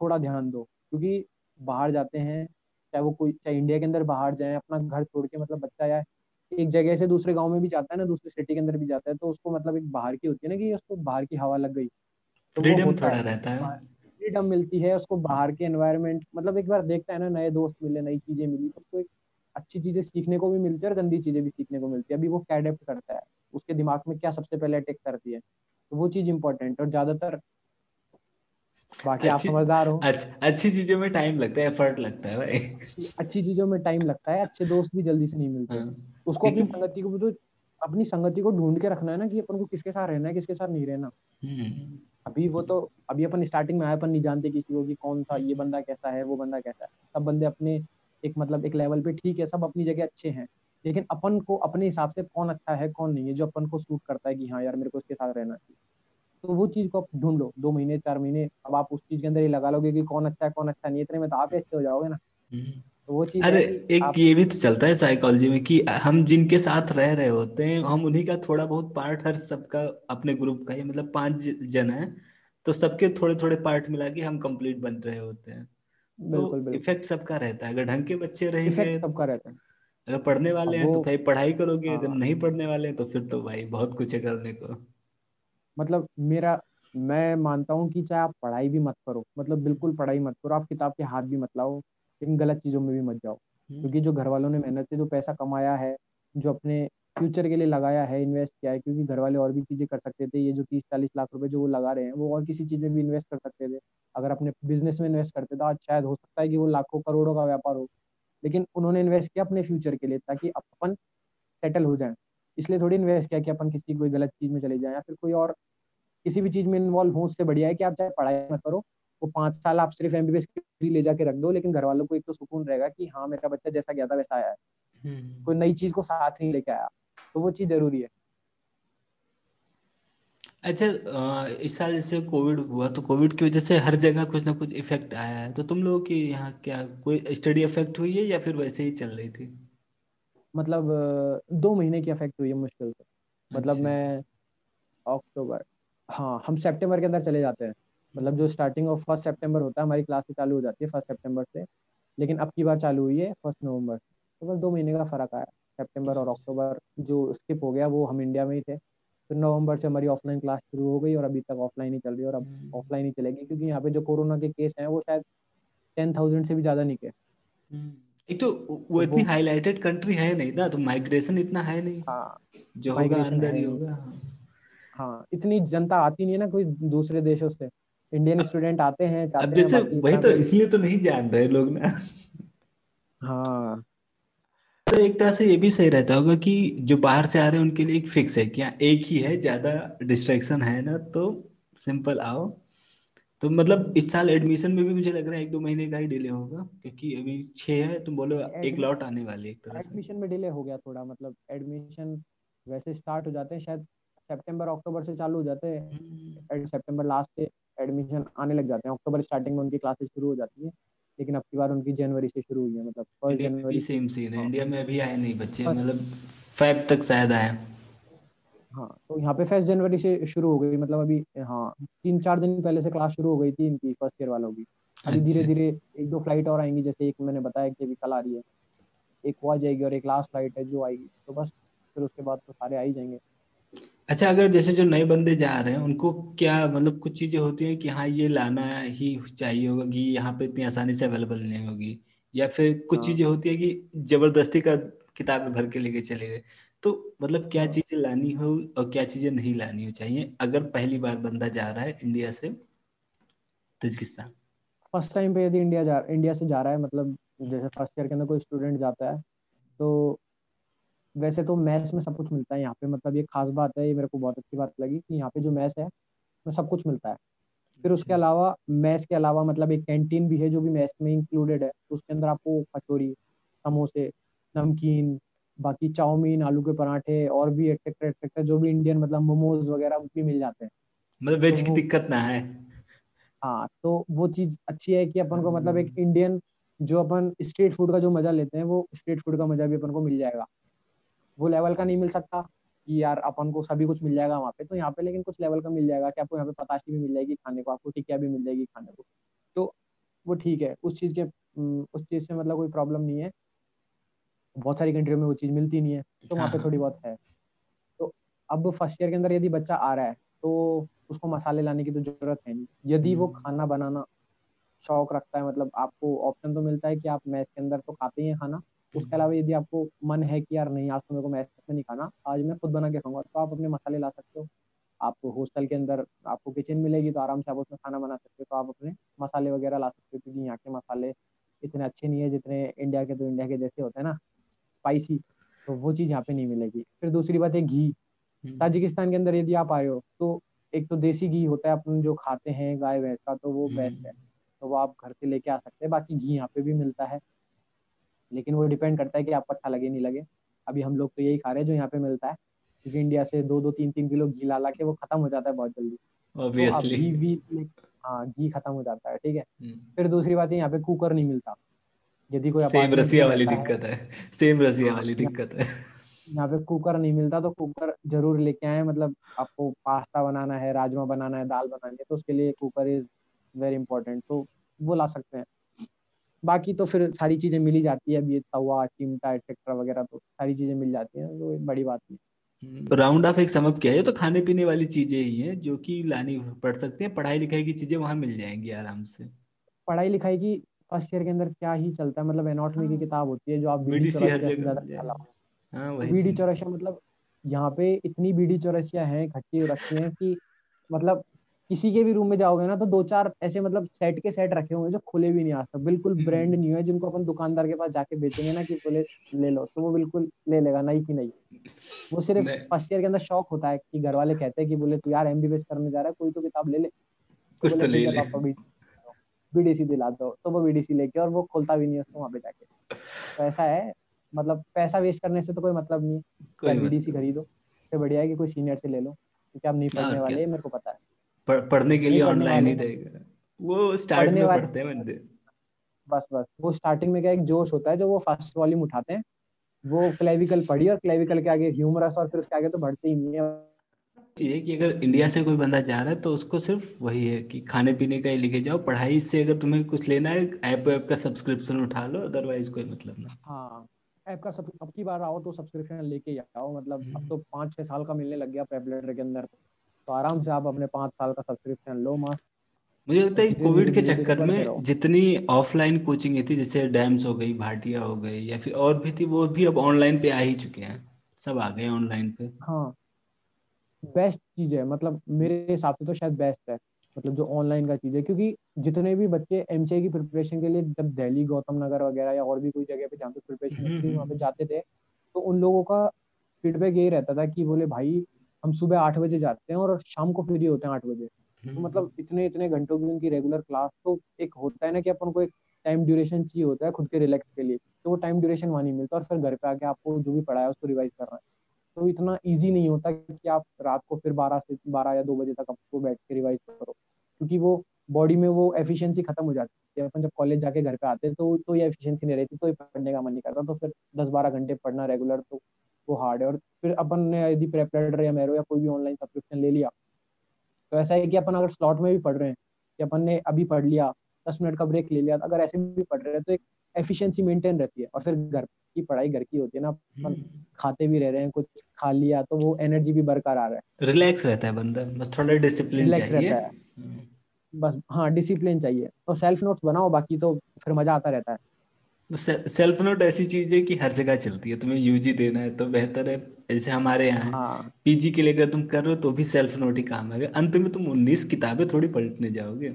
थोड़ा ध्यान दो क्योंकि बाहर जाते हैं चाहे वो कोई चाहे इंडिया के अंदर बाहर जाए अपना घर छोड़ के मतलब बच्चा या एक जगह से दूसरे गाँव में भी जाता है ना दूसरी सिटी के अंदर भी जाता है तो उसको मतलब एक बाहर की होती है ना कि उसको बाहर की हवा लग गई।
तो फ्रीडम थोड़ा रहता है।
फ्रीडम मिलती है उसको बाहर के एनवायरनमेंट मतलब एक बार देखता है ना नए दोस्त मिले नई चीज़ें मिली तो उसको एक अच्छी चीज़ें सीखने को भी मिलती है और गंदी चीज़ें भी सीखने को मिलती है। अभी वो क्या अडेप्ट करता है उसके दिमाग में क्या सबसे पहले अटैक करती है तो वो चीज़ इंपॉर्टेंट और ज़्यादातर बाकी आप समझदार हो।
अच्छी चीज़ों में टाइम लगता है एफर्ट लगता है भाई।
अच्छी चीज़ों में टाइम लगता है अच्छे दोस्त भी जल्दी से नहीं मिलते। हाँ। उसको अपनी संगति को तो अपनी संगति को ढूंढ के रखना है ना कि अपन को किसके साथ रहना है किसके साथ नहीं रहना। हम्म। अभी वो तो अभी अपन स्टार्टिंग में आए, अपन नहीं जानते किसी को कि कौन सा ये बंदा कैसा है, वो बंदा कैसा है। सब बंदे अपने एक मतलब एक लेवल पे ठीक है, सब अपनी जगह अच्छे हैं। लेकिन अपन को, अपने हिसाब से कौन अच्छा है, कौन नहीं है, जो अपन को सूट करता है कि हाँ यार मेरे को इसके साथ रहना चाहिए। तो वो चीज़ को आप ढूंढ लो, दो महीने, चार महीने, अब आप उस चीज़ के अंदर ही लगा लोगे कि कौन अच्छा है, कौन अच्छा नहीं इतने में तो आप ही अच्छे हो जाओगे ना। हम्म।
तो वो चीज़ अरे एक आप... ये भी तो चलता है साइकोलॉजी में कि हम जिनके साथ रह रहे होते हैं हम उन्हीं का थोड़ा बहुत पार्ट हर सबका अपने ग्रुप का ही मतलब पाँच जन है तो सबके थोड़े थोड़े पार्ट मिला के हम कंप्लीट बन रहे होते हैं। तो इफ़ेक्ट सबका रहता है। अगर ढंग के बच्चे रहेंगे
सबका रहता है।
अगर पढ़ने वाले हैं तो भाई पढ़ाई करोगे अगर हाँ। नहीं पढ़ने वाले हैं तो फिर तो भाई बहुत कुछ है करने को।
मतलब मेरा मैं मानता हूँ कि चाहे आप पढ़ाई भी मत करो मतलब बिल्कुल पढ़ाई मत करो आप किताब के हाथ भी मत लाओ। लेकिन गलत चीज़ों में भी मत जाओ। हम्म। क्योंकि जो घर वालों ने मेहनत से जो पैसा कमाया है जो अपने फ्यूचर के लिए लगाया है इन्वेस्ट किया है क्योंकि घर वाले और भी चीज़ें कर सकते थे ये जो तीस चालीस लाख रुपए जो वो लगा रहे हैं वो और किसी चीज़ में भी इन्वेस्ट कर सकते थे। अगर अपने बिज़नेस में इन्वेस्ट करते तो आज शायद हो सकता है कि वो लाखों करोड़ों का व्यापार हो। लेकिन उन्होंने इन्वेस्ट किया अपने फ्यूचर के लिए ताकि अपन सेटल हो जाए। इसलिए थोड़ी इन्वेस्ट किया कि अपन किसी कोई गलत चीज़ में चले जाए या फिर कोई और किसी भी चीज़ में इन्वॉल्व हो उससे बढ़िया है कि आप चाहे पढ़ाई मत करो वो पाँच साल आप सिर्फ़ एमबीबीएस की ले जाके रख दो लेकिन घर वालों को एक तो सुकून रहेगा कि हाँ मेरा बच्चा जैसा गया था वैसा आया है। हम्म। कोई नई चीज़ को साथ नहीं लेके आया। तो वो चीज़ ज़रूरी है।
अच्छा इस साल जैसे कोविड हुआ तो कोविड की वजह से हर जगह कुछ ना कुछ इफ़ेक्ट आया है। तो तुम लोगों की यहाँ क्या कोई स्टडी इफ़ेक्ट हुई है या फिर वैसे ही चल रही थी?
मतलब दो महीने की इफ़ेक्ट हुई है मुश्किल से। मतलब अच्छा। मैं अक्टूबर हाँ हम सितंबर के अंदर चले जाते हैं। मतलब जो स्टार्टिंग ऑफ़ फ़र्स्ट सितंबर होता है हमारी क्लास चालू हो जाती है फ़र्स्ट सितंबर से। लेकिन अब की बार चालू हुई है फ़र्स्ट नवंबर तो बस दो महीने का फ़र्क आया सितंबर और अक्टूबर जो स्किप हो गया वो हम इंडिया में ही थे। फिर नवंबर से हमारी ऑफलाइन क्लास शुरू हो गई और अभी तक ऑफलाइन ही चल रही है और अब ऑफलाइन हम्म। ही चलेगी क्योंकि यहाँ पे जो कोरोना के केस हैं वो शायद टेन थाउज़ेंड से भी ज़्यादा के
हम्म। एक तो वो इतनी हाईलाइटेड कंट्री है नहीं ना तो माइग्रेशन इतना है नहीं। हाँ। जो होगा अंदर ही होगा
हाँ इतनी जनता आती नहीं है ना कोई दूसरे देशों से। इंडियन स्टूडेंट आते हैं
अब जैसे वही तो इसलिए तो नहीं जान रहे लोग ना।
हाँ।
तो एक तरह से ये भी सही रहता होगा कि जो बाहर से आ रहे हैं उनके लिए एक फिक्स है कि यहाँ एक ही है ज़्यादा डिस्ट्रैक्शन है ना तो सिंपल आओ। तो मतलब इस साल एडमिशन में भी मुझे लग रहा है एक दो महीने का ही डिले होगा क्योंकि अभी छह है तुम बोलो एक लॉट आने वाले एक तरह
से। एडमिशन में डिले हो गया थोड़ा मतलब एडमिशन वैसे स्टार्ट हो जाते हैं शायद सितंबर अक्टूबर से चालू हो जाते हैं। सितंबर। लास्ट से एडमिशन आने लग जाते हैं। अक्टूबर स्टार्टिंग में उनकी क्लासेस शुरू हो जाती है लेकिन अब की बार उनकी जनवरी से शुरू हुई है मतलब
फ़र्स्ट जनवरी सेम सीन है। इंडिया में अभी आए नहीं बच्चे मतलब फेब तक शायद आए।
हाँ तो यहाँ पे फ़र्स्ट जनवरी से शुरू हो गई मतलब अभी हाँ तीन चार दिन पहले से क्लास शुरू हो गई थी इनकी फ़र्स्ट ईयर वालों की। अभी धीरे अच्छा। धीरे एक दो फ़्लाइट और आएँगी जैसे एक मैंने बताया कि अभी कल आ रही है। एक वो आ जाएगी और एक लास्ट फ़्लाइट है जो आएगी। तो बस फिर उसके बाद तो सारे आ ही जाएँगे।
अच्छा अगर जैसे जो नए बंदे जा रहे हैं उनको क्या मतलब कुछ चीज़ें होती हैं कि हाँ ये लाना ही चाहिए होगा कि यहाँ पे इतनी आसानी से अवेलेबल नहीं होगी या फिर कुछ हाँ। चीज़ें होती है कि ज़बरदस्ती का किताब भर के लेके चले गए तो मतलब क्या हाँ। चीज़ें लानी हो और क्या चीज़ें नहीं लानी हो चाहिए अगर पहली बार बंदा जा रहा है इंडिया से तजिकिस्तान
फ़र्स्ट टाइम पे यदि इंडिया जा इंडिया से जा रहा है मतलब जैसे फ़र्स्ट ईयर के अंदर कोई स्टूडेंट जाता है तो वैसे तो मैथ्स में सब कुछ मिलता है यहाँ पे। मतलब ये खास बात है ये मेरे को बहुत अच्छी बात लगी कि यहाँ पे जो मैथ्स है उसमें सब कुछ मिलता है। फिर उसके अच्छा। अलावा मैथ्स के अलावा मतलब एक कैंटीन भी है जो भी मैथ्स में इंक्लूडेड है। तो उसके अंदर आपको कचौरी समोसे नमकीन बाकी चाउमीन आलू के पराठे और भी एक्सेट्रा एक्सेट्रा जो भी इंडियन मतलब मोमोज वगैरह भी मिल जाते हैं।
मतलब वेज
तो
की दिक्कत ना है।
हाँ तो वो चीज़ अच्छी है कि अपन को मतलब एक इंडियन जो अपन स्ट्रीट फ़ूड का जो मज़ा लेते हैं वो स्ट्रीट फ़ूड का मज़ा भी अपन को मिल जाएगा। वो लेवल का नहीं मिल सकता कि यार अपन को सभी कुछ मिल जाएगा वहाँ पे। तो यहाँ पे लेकिन कुछ लेवल का मिल जाएगा कि आपको यहाँ पे पताशी भी मिल जाएगी खाने को आपको टिकिया भी मिल जाएगी खाने को। तो वो ठीक है उस चीज़ के उस चीज़ से मतलब कोई प्रॉब्लम नहीं है। बहुत सारी कंट्रियों में वो चीज़ मिलती नहीं है तो वहाँ पे थोड़ी बहुत है। तो अब फ़र्स्ट ईयर के अंदर यदि बच्चा आ रहा है तो उसको मसाले लाने की तो ज़रूरत है नहीं। यदि वो
हम्म,
खाना बनाना शौक रखता है मतलब आपको ऑप्शन तो मिलता है कि आप मैस के अंदर तो खाते ही हैं खाना उसके अलावा यदि आपको मन है कि यार नहीं आज तो मेरे को मैस में नहीं खाना आज मैं खुद बना के खाऊँगा तो आप अपने मसाले ला सकते हो। आप हॉस्टल के अंदर आपको किचन मिलेगी तो आराम से आप उसमें खाना बना सकते हो तो आप अपने मसाले वगैरह ला सकते हो क्योंकि यहाँ के मसाले इतने अच्छे नहीं है जितने इंडिया के तो इंडिया के जैसे होते हैं ना स्पाइसी तो वो चीज़ यहाँ पे नहीं मिलेगी। फिर दूसरी बात है घी।
हम्म,
ताजिकिस्तान के अंदर यदि आप आए हो तो एक तो देसी घी होता है अपन जो खाते हैं गाय भैंस का तो वो बेस्ट
हम्म,
है। तो वो आप घर से लेके आ सकते हैं बाकी घी यहाँ पे भी मिलता है। लेकिन वो डिपेंड करता है कि आपको अच्छा लगे नहीं लगे। अभी हम लोग तो यही खा रहे हैं जो यहाँ पे मिलता है। क्योंकि इंडिया से दो दो तीन तीन किलो घी ला ला के वो खत्म हो जाता है बहुत जल्दी। तो
ऑब्वियसली
घी भी हाँ घी खत्म हो जाता है ठीक है। फिर दूसरी बात है यहाँ पे कुकर नहीं मिलता। यदि कोई
सेम रसिया वाली दिक्कत है। सेम रसिया
हाँ
वाली दिक्कत है।
यहाँ पे कुकर नहीं मिलता तो कुकर ज़रूर लेके आए। मतलब आपको पास्ता बनाना है राजमा बनाना है दाल बनानी है तो उसके लिए कुकर इज़ वेरी इंपॉर्टेंट तो वो ला सकते हैं। बाकी तो फिर सारी चीज़ें मिल ही जाती है अब ये तवा चिमटा एक्सेट्रा वगैरह तो सारी चीज़ें मिल जाती हैं तो बड़ी बात नहीं
राउंड ऑफ़ एक समझ किया है तो खाने पीने वाली चीज़ें ही हैं जो कि लानी पड़ सकती हैं पढ़ाई लिखाई की चीज़ें वहाँ मिल जाएँगी आराम से।
पढ़ाई लिखाई की फ़र्स्ट ईयर के अंदर क्या ही चलता है मतलब एनाटॉमी की
हाँ।
किताब होती है जो आप बीडी चौरसिया
जाएगी। हाँ।
तो बीडी चौरसिया मतलब यहाँ पे इतनी बीडी चौरसिया हैं इकट्ठी हो रखी हैं कि मतलब किसी के भी रूम में जाओगे ना तो दो चार ऐसे मतलब सेट के सेट रखे हुए जो खुले भी नहीं आज तक। बिल्कुल ब्रांड
हम्म,
न्यू है जिनको अपन दुकानदार के पास जाके बेचेंगे ना कि बोले ले लो। तो वो बिल्कुल ले लेगा नहीं कि नहीं। वो सिर्फ़ फ़र्स्ट ईयर के अंदर शौक होता है कि घर वाले कहते हैं कि बोले तू यार एमबीबीएस करने जा रहा है कोई तो किताब ले ले। तो
कुछ तो ले ले।
बीडीसी दिला दो। तो वो बीडीसी लेके और वो खोलता भी नहीं है उसको वहाँ पे जाके। तो ऐसा है मतलब पैसा वेस्ट करने से तो कोई मतलब नहीं। है बीडीसी
मतलब
खरीदो इससे बढ़िया है कि कोई सीनियर से ले लो क्योंकि आप नहीं पढ़ने वाले मेरे को पता है।
पढ़, पढ़ने के लिए ऑनलाइन ही रहेगा वो स्टार्ट में पढ़ते हैं बंदे।
बस बस। वो स्टार्टिंग में क्या एक जोश होता है जो वो फ़र्स्ट वॉल्यूम उठाते हैं वो क्लेविकल पढ़ी और क्लेविकल के आगे ह्यूमरस और फिर उसके आगे तो बढ़ते ही नहीं है।
है कि अगर इंडिया से कोई बंदा जा रहा है तो उसको सिर्फ़ वही है कि खाने पीने का ही लेके जाओ पढ़ाई से अगर तुम्हें कुछ लेना है ऐप ऐप का सब्सक्रिप्शन उठा लो अदरवाइज़ कोई मतलब ना।
हाँ ऐप का सब अब की बार आओ तो सब्सक्रिप्शन लेके आओ मतलब अब
हम्म।
तो पाँच छह साल का मिलने लग गया प्रेपलेटर के अंदर। तो आराम से आप अपने पाँच साल का सब्सक्रिप्शन लो मस्त
मुझे लगता है कोविड के चक्कर में जितनी ऑफलाइन कोचिंग थी जैसे डैम्स हो गई भाटिया हो गई या फिर और भी थी वो भी अब ऑनलाइन पे आ ही चुके हैं। सब आ गए ऑनलाइन पे।
हाँ। बेस्ट चीज़ है मतलब मेरे हिसाब से तो शायद बेस्ट है मतलब जो ऑनलाइन का चीज़ है क्योंकि जितने भी बच्चे एमसीए की प्रिपरेशन के लिए जब दिल्ली गौतम नगर वगैरह या और भी कोई जगह पे जहाँ पे प्रिपरेशन
हम्म।
वहाँ पे जाते थे तो उन लोगों का फीडबैक यही रहता था कि बोले भाई हम सुबह आठ बजे जाते हैं और शाम को फ्री होते हैं आठ बजे। तो
हम्म,
मतलब इतने इतने घंटों की उनकी रेगुलर क्लास तो एक होता है ना कि अपन को एक टाइम ड्यूरेशन चाहिए होता है खुद के रिलैक्स के लिए। तो वो टाइम ड्यूरेशन वहाँ नहीं मिलता और फिर घर पे आके आपको जो भी पढ़ाया उसको रिवाइज करना है। तो इतना इजी नहीं होता कि आप रात को फिर बारह से बारह या दो बजे तक आपको बैठ के रिवाइज करो। क्योंकि वो बॉडी में वो एफिशिएंसी खत्म हो जाती है। अपन जब कॉलेज जाके घर पे आते हैं तो तो ये एफिशिएंसी नहीं रहती तो ये पढ़ने का मन नहीं करता। तो फिर दस बारह घंटे पढ़ना रेगुलर तो वो हार्ड है और फिर अपन ने यदि प्रेपरेटर या मेरो या कोई भी ऑनलाइन सब्सक्रिप्शन ले लिया तो ऐसा है कि अपन अगर स्लॉट में भी पढ़ रहे हैं कि अपन ने अभी पढ़ लिया दस मिनट का ब्रेक ले लिया अगर ऐसे भी पढ़ रहे हैं तो एक एफिशिएंसी मेंटेन रहती है और फिर घर की पढ़ाई घर की होती है ना अपन
हम्म।
खाते भी रह रहे हैं कुछ खा लिया तो वो एनर्जी भी बरकरार है।
रिलैक्स रहता है बंदा बस थोड़ा डिसिप्लिन चाहिए।
रहता है।
हम्म।
बस हाँ डिसिप्लिन चाहिए। तो सेल्फ नोट्स बनाओ बाकी तो फिर मज़ा आता रहता है।
सेल्फ नोट ऐसी चीज़ है कि हर जगह चलती है तुम्हें यूजी देना है तो बेहतर है जैसे हमारे यहाँ है। पीजी के लिए अगर तुम कर रहे हो तो भी सेल्फ नोट ही काम है अंत में तुम उन्नीस किताबें थोड़ी पलटने जाओगे।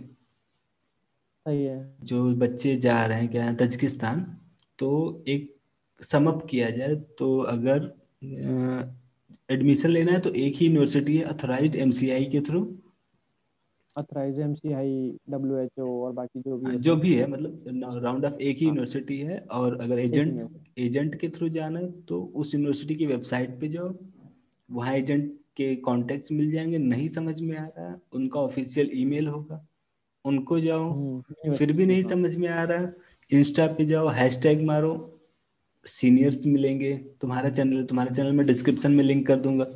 सही है।
जो बच्चे जा रहे हैं क्या है, तजिकिस्तान तो एक समअप किया जाए तो अगर एडमिशन लेना है तो एक ही यूनिवर्सिटी है अथोराइज्ड एमसीआई के थ्रू
अथराइज एमसीआई डब्ल्यूएचओ और बाकी जो भी
जो भी है मतलब राउंड ऑफ़ एक ही यूनिवर्सिटी हाँ। है और अगर एजेंट एजेंट के थ्रू जाना तो उस यूनिवर्सिटी की वेबसाइट पे जाओ वहाँ एजेंट के कॉन्टेक्ट मिल जाएँगे नहीं समझ में आ रहा उनका ऑफिशियल ईमेल होगा उनको जाओ हम्म, फिर भी नहीं समझ में आ रहा इंस्टा पे जाओ हैशटैग मारो सीनियर्स मिलेंगे तुम्हारा चैनल तुम्हारे चैनल में डिस्क्रिप्शन में लिंक कर दूँगा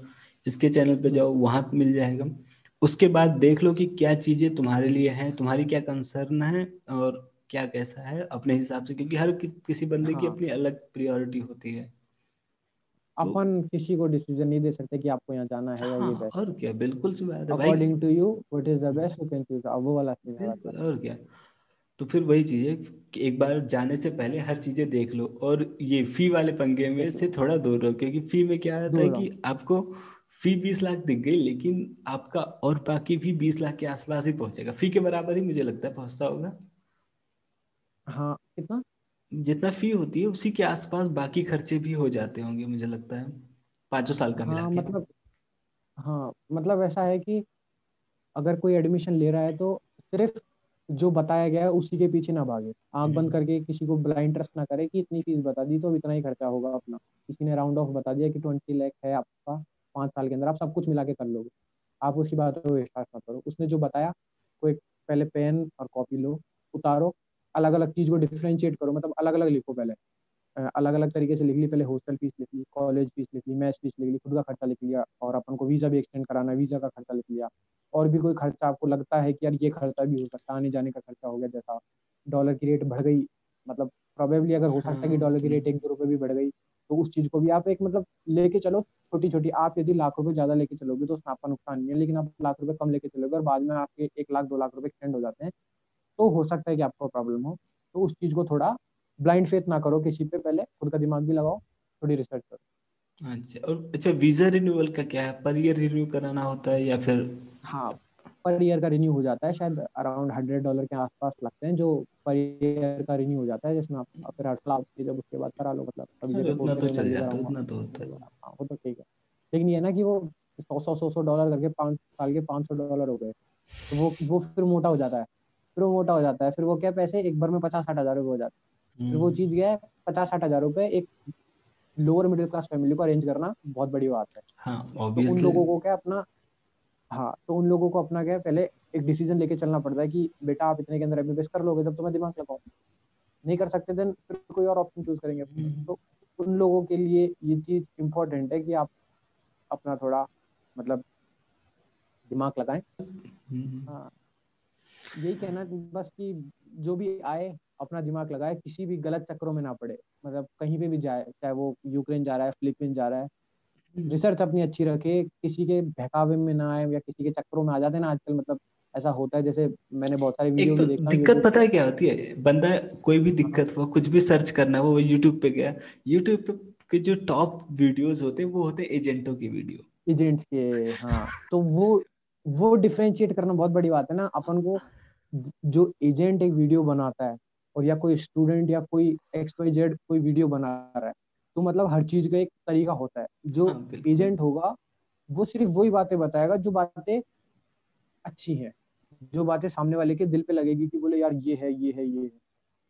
इसके चैनल पे जाओ वहाँ मिल जाएगा। उसके बाद देख लो कि क्या चीज़ें तुम्हारे लिए हैं तुम्हारी क्या कंसर्न है और क्या कैसा है अपने हिसाब से क्योंकि हर कि, किसी बंदे हाँ। की अपनी अलग प्रियोरिटी होती है।
तो अपन तो, किसी को डिसीज़न नहीं दे सकते कि आपको यहाँ जाना है हाँ, या ये
और क्या बिल्कुल सी बात
है according to you what is the best you can choose अब वो वाला सीन
है। और क्या। तो फिर वही चीज़ है कि एक बार जाने से पहले हर चीज़ें देख लो और ये फ़ी वाले पंगे में से थोड़ा दूर रहो क्योंकि फ़ी में क्या होता है कि आपको फ़ी बीस लाख दिख गई लेकिन आपका और बाकी भी बीस लाख के आसपास ही पहुंचेगा। फ़ी के बराबर ही मुझे लगता है पहुँचता होगा।
हाँ कितना?
जितना फ़ी होती है उसी के आसपास बाकी खर्चे भी हो जाते होंगे मुझे लगता है। पाँचों साल का
हाँ, मतलब हाँ मतलब ऐसा है कि अगर कोई एडमिशन ले रहा है तो सिर्फ़ जो बताया गया है उसी के पीछे ना भागे। आँख बंद हम्म। करके किसी को ब्लाइंड ट्रस्ट ना करे कि इतनी फ़ीस बता दी तो इतना ही खर्चा होगा अपना। किसी ने राउंड ऑफ़ बता दिया कि ट्वेंटी लैख है आपका। पाँच साल के अंदर आप सब कुछ मिला के कर लोगे। आप उसकी बात को विश्वास मत करो। उसने जो बताया कोई पहले पेन और कॉपी लो उतारो अलग अलग चीज़ को डिफ्रेंशिएट करो मतलब अलग अलग लिखो पहले। अलग अलग तरीके से लिख ली पहले हॉस्टल फ़ीस लिख ली कॉलेज फ़ीस लिख ली मैथ फ़ीस लिख ली खुद का खर्चा लिख लिया और अपन को वीज़ा भी एक्सटेंड कराना वीज़ा का खर्चा लिख लिया। और भी कोई खर्चा आपको लगता है कि यार ये खर्चा भी हो सकता है आने जाने का खर्चा हो गया जैसा। डॉलर की रेट बढ़ गई मतलब प्रोबेबली अगर हो सकता है कि डॉलर की रेट एक दो रुपये भी बढ़ गई तो उस चीज़ को भी आप एक मतलब लेके चलो छोटी छोटी आप यदि लाख रुपए ज़्यादा लेके चलोगे तो उसमें आपका नुकसान नहीं है लेकिन आप लाख रुपए कम लेके चलोगे और बाद में आपके एक लाख दो लाख रुपए एक्सटेंड हो जाते हैं तो हो सकता है कि आपको प्रॉब्लम हो। तो उस चीज़ को थोड़ा ब्लाइंड फेथ ना करो किसी पे पहले खुद का दिमाग भी लगाओ थोड़ी रिसर्च करो।
अच्छा और अच्छा वीज़ा रिन्यूअल का क्या है? पर ईयर रिन्यू कराना होता है या फिर
हाँ पर ईयर का रिन्यू हो जाता है शायद अराउंड हंड्रेड डॉलर के आसपास लगते हैं जो पर ईयर का रिन्यू हो जाता है जिसमें आप फिर हर साल आप जब उसके बाद करा लो मतलब
जैसे उतना तो चल जाता है उतना तो होता है।
हाँ वो तो ठीक है। लेकिन ये ना कि वो सौ सौ सौ सौ डॉलर करके पाँच साल के पाँच सौ डॉलर हो गए तो वो वो फिर मोटा हो जाता है। फिर वो मोटा हो जाता है फिर वो क्या पैसे एक बार में पचास साठ हज़ार रुपये हो जाते हैं। फिर वो हम्म। चीज़ गया है पचास साठ हज़ार रुपये एक लोअर मिडिल क्लास फैमिली को अरेंज करना बहुत बड़ी बात है।
हाँ,
तो उन लोगों को क्या अपना हाँ तो उन लोगों को अपना क्या पहले एक डिसीज़न लेके चलना पड़ता है कि बेटा आप इतने के अंदर एमबीबीएस कर लोगे तब तो मैं दिमाग लगाऊँ नहीं कर सकते देन फिर कोई और ऑप्शन चूज़ करेंगे हम्म। तो उन लोगों के लिए ये चीज़ इम्पोर्टेंट है कि आप अपना थोड़ा मतलब दिमाग लगाएँ। हम्म। हाँ। यही कहना बस कि जो भी आए अपना दिमाग लगाए किसी भी गलत चक्रों में ना पड़े। मतलब कहीं पे भी जाए चाहे वो यूक्रेन जा रहा है फिलीपींस जा रहा है रिसर्च अपनी अच्छी रखे किसी के बहकावे में ना आए या किसी के चक्करों में आ जाते ना आजकल मतलब ऐसा होता है जैसे मैंने बहुत सारे वीडियो
तो देखा दिक्कत पता है क्या होती है? बंदा कोई भी दिक्कत हो कुछ भी सर्च करना वो यूट्यूब पे गया। यूट्यूब पे के जो टॉप वीडियोस होते हैं वो होते हैं एजेंटों की वीडियो
एजेंट्स के हाँ। तो वो वो डिफ्रेंशिएट करना बहुत बड़ी बात है ना अपन को जो एजेंट एक वीडियो बनाता है और या कोई स्टूडेंट या कोई एक्सपाइजेड कोई वीडियो बना रहा है तो मतलब हर चीज़ का एक तरीका होता है। जो हाँ, एजेंट होगा वो सिर्फ़ वही बातें बताएगा जो बातें अच्छी है जो बातें सामने वाले के दिल पे लगेगी कि बोले यार ये है ये है ये है।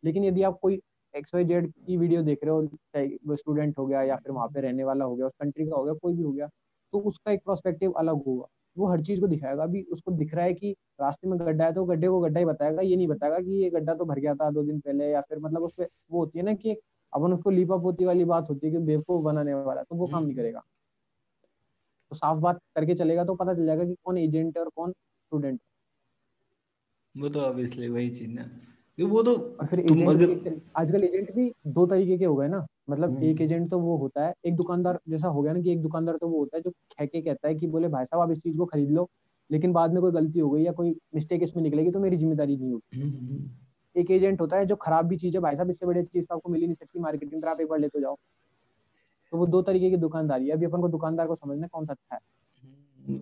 लेकिन यदि आप कोई एक्स वाई जेड की वीडियो देख रहे हो चाहे वो स्टूडेंट हो गया या फिर वहाँ पे रहने वाला हो गया उस कंट्री का हो गया कोई भी हो गया तो उसका एक प्रोस्पेक्टिव अलग होगा। वो हर चीज़ को दिखाएगा। अभी उसको दिख रहा है कि रास्ते में गड्ढा है तो गड्ढे को गड्ढा ही बताएगा। ये नहीं बताएगा कि ये गड्ढा तो भर गया था दो दिन पहले या फिर मतलब उस पर वो होती है ना कि अपन उसको लीपा पोती वाली बात होती है कि बेवकूफ़ बनाने वाला तो वो काम नहीं हम्म। करेगा। तो साफ़ बात करके चलेगा तो पता चल जाएगा कि कौन एजेंट है और कौन स्टूडेंट है।
वो तो ऑब्वियसली वही चीज़ ना। वो तो
और फिर तुम अगर आजकल एजेंट भी दो तरीके के हो गए ना। मतलब एक एजेंट हम्म। तो वो होता है एक दुकानदार जैसा हो गया ना कि एक दुकानदार तो वो होता है जो कह के कहता है कि बोले भाई साहब आप इस चीज़ को खरीद लो लेकिन बाद में कोई गलती हो गई या कोई मिस्टेक इसमें निकलेगी तो मेरी ज़िम्मेदारी नहीं होगी। हम्म, एक एजेंट होता है जो खराब भी चीज़ है भाई साहब इससे बड़ी चीज़ तो आपको मिल ही नहीं सकती मार्केटिंग पर आप एक बार ले तो जाओ। तो वो दो तरीके की दुकानदारी है। अभी अपन को दुकानदार को समझना कौन सा अच्छा है।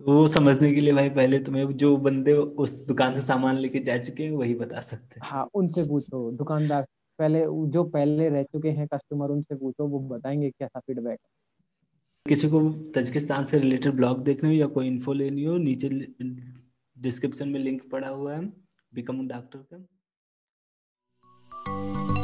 वो समझने के लिए भाई पहले तुम्हें जो बंदे उस दुकान से सामान लेके जा चुके हैं वही बता सकते
हैं। हाँ उनसे पूछो। दुकानदार पहले जो पहले रह चुके हैं कस्टमर उनसे पूछो वो बताएँगे कैसा फीडबैक
किसी को तजकिस्तान से रिलेटेड ब्लॉग देखने हो या कोई इन्फो लेनी हो नीचे डिस्क्रिप्शन में लिंक पड़ा हुआ है। बिकम डॉक्टर का। Música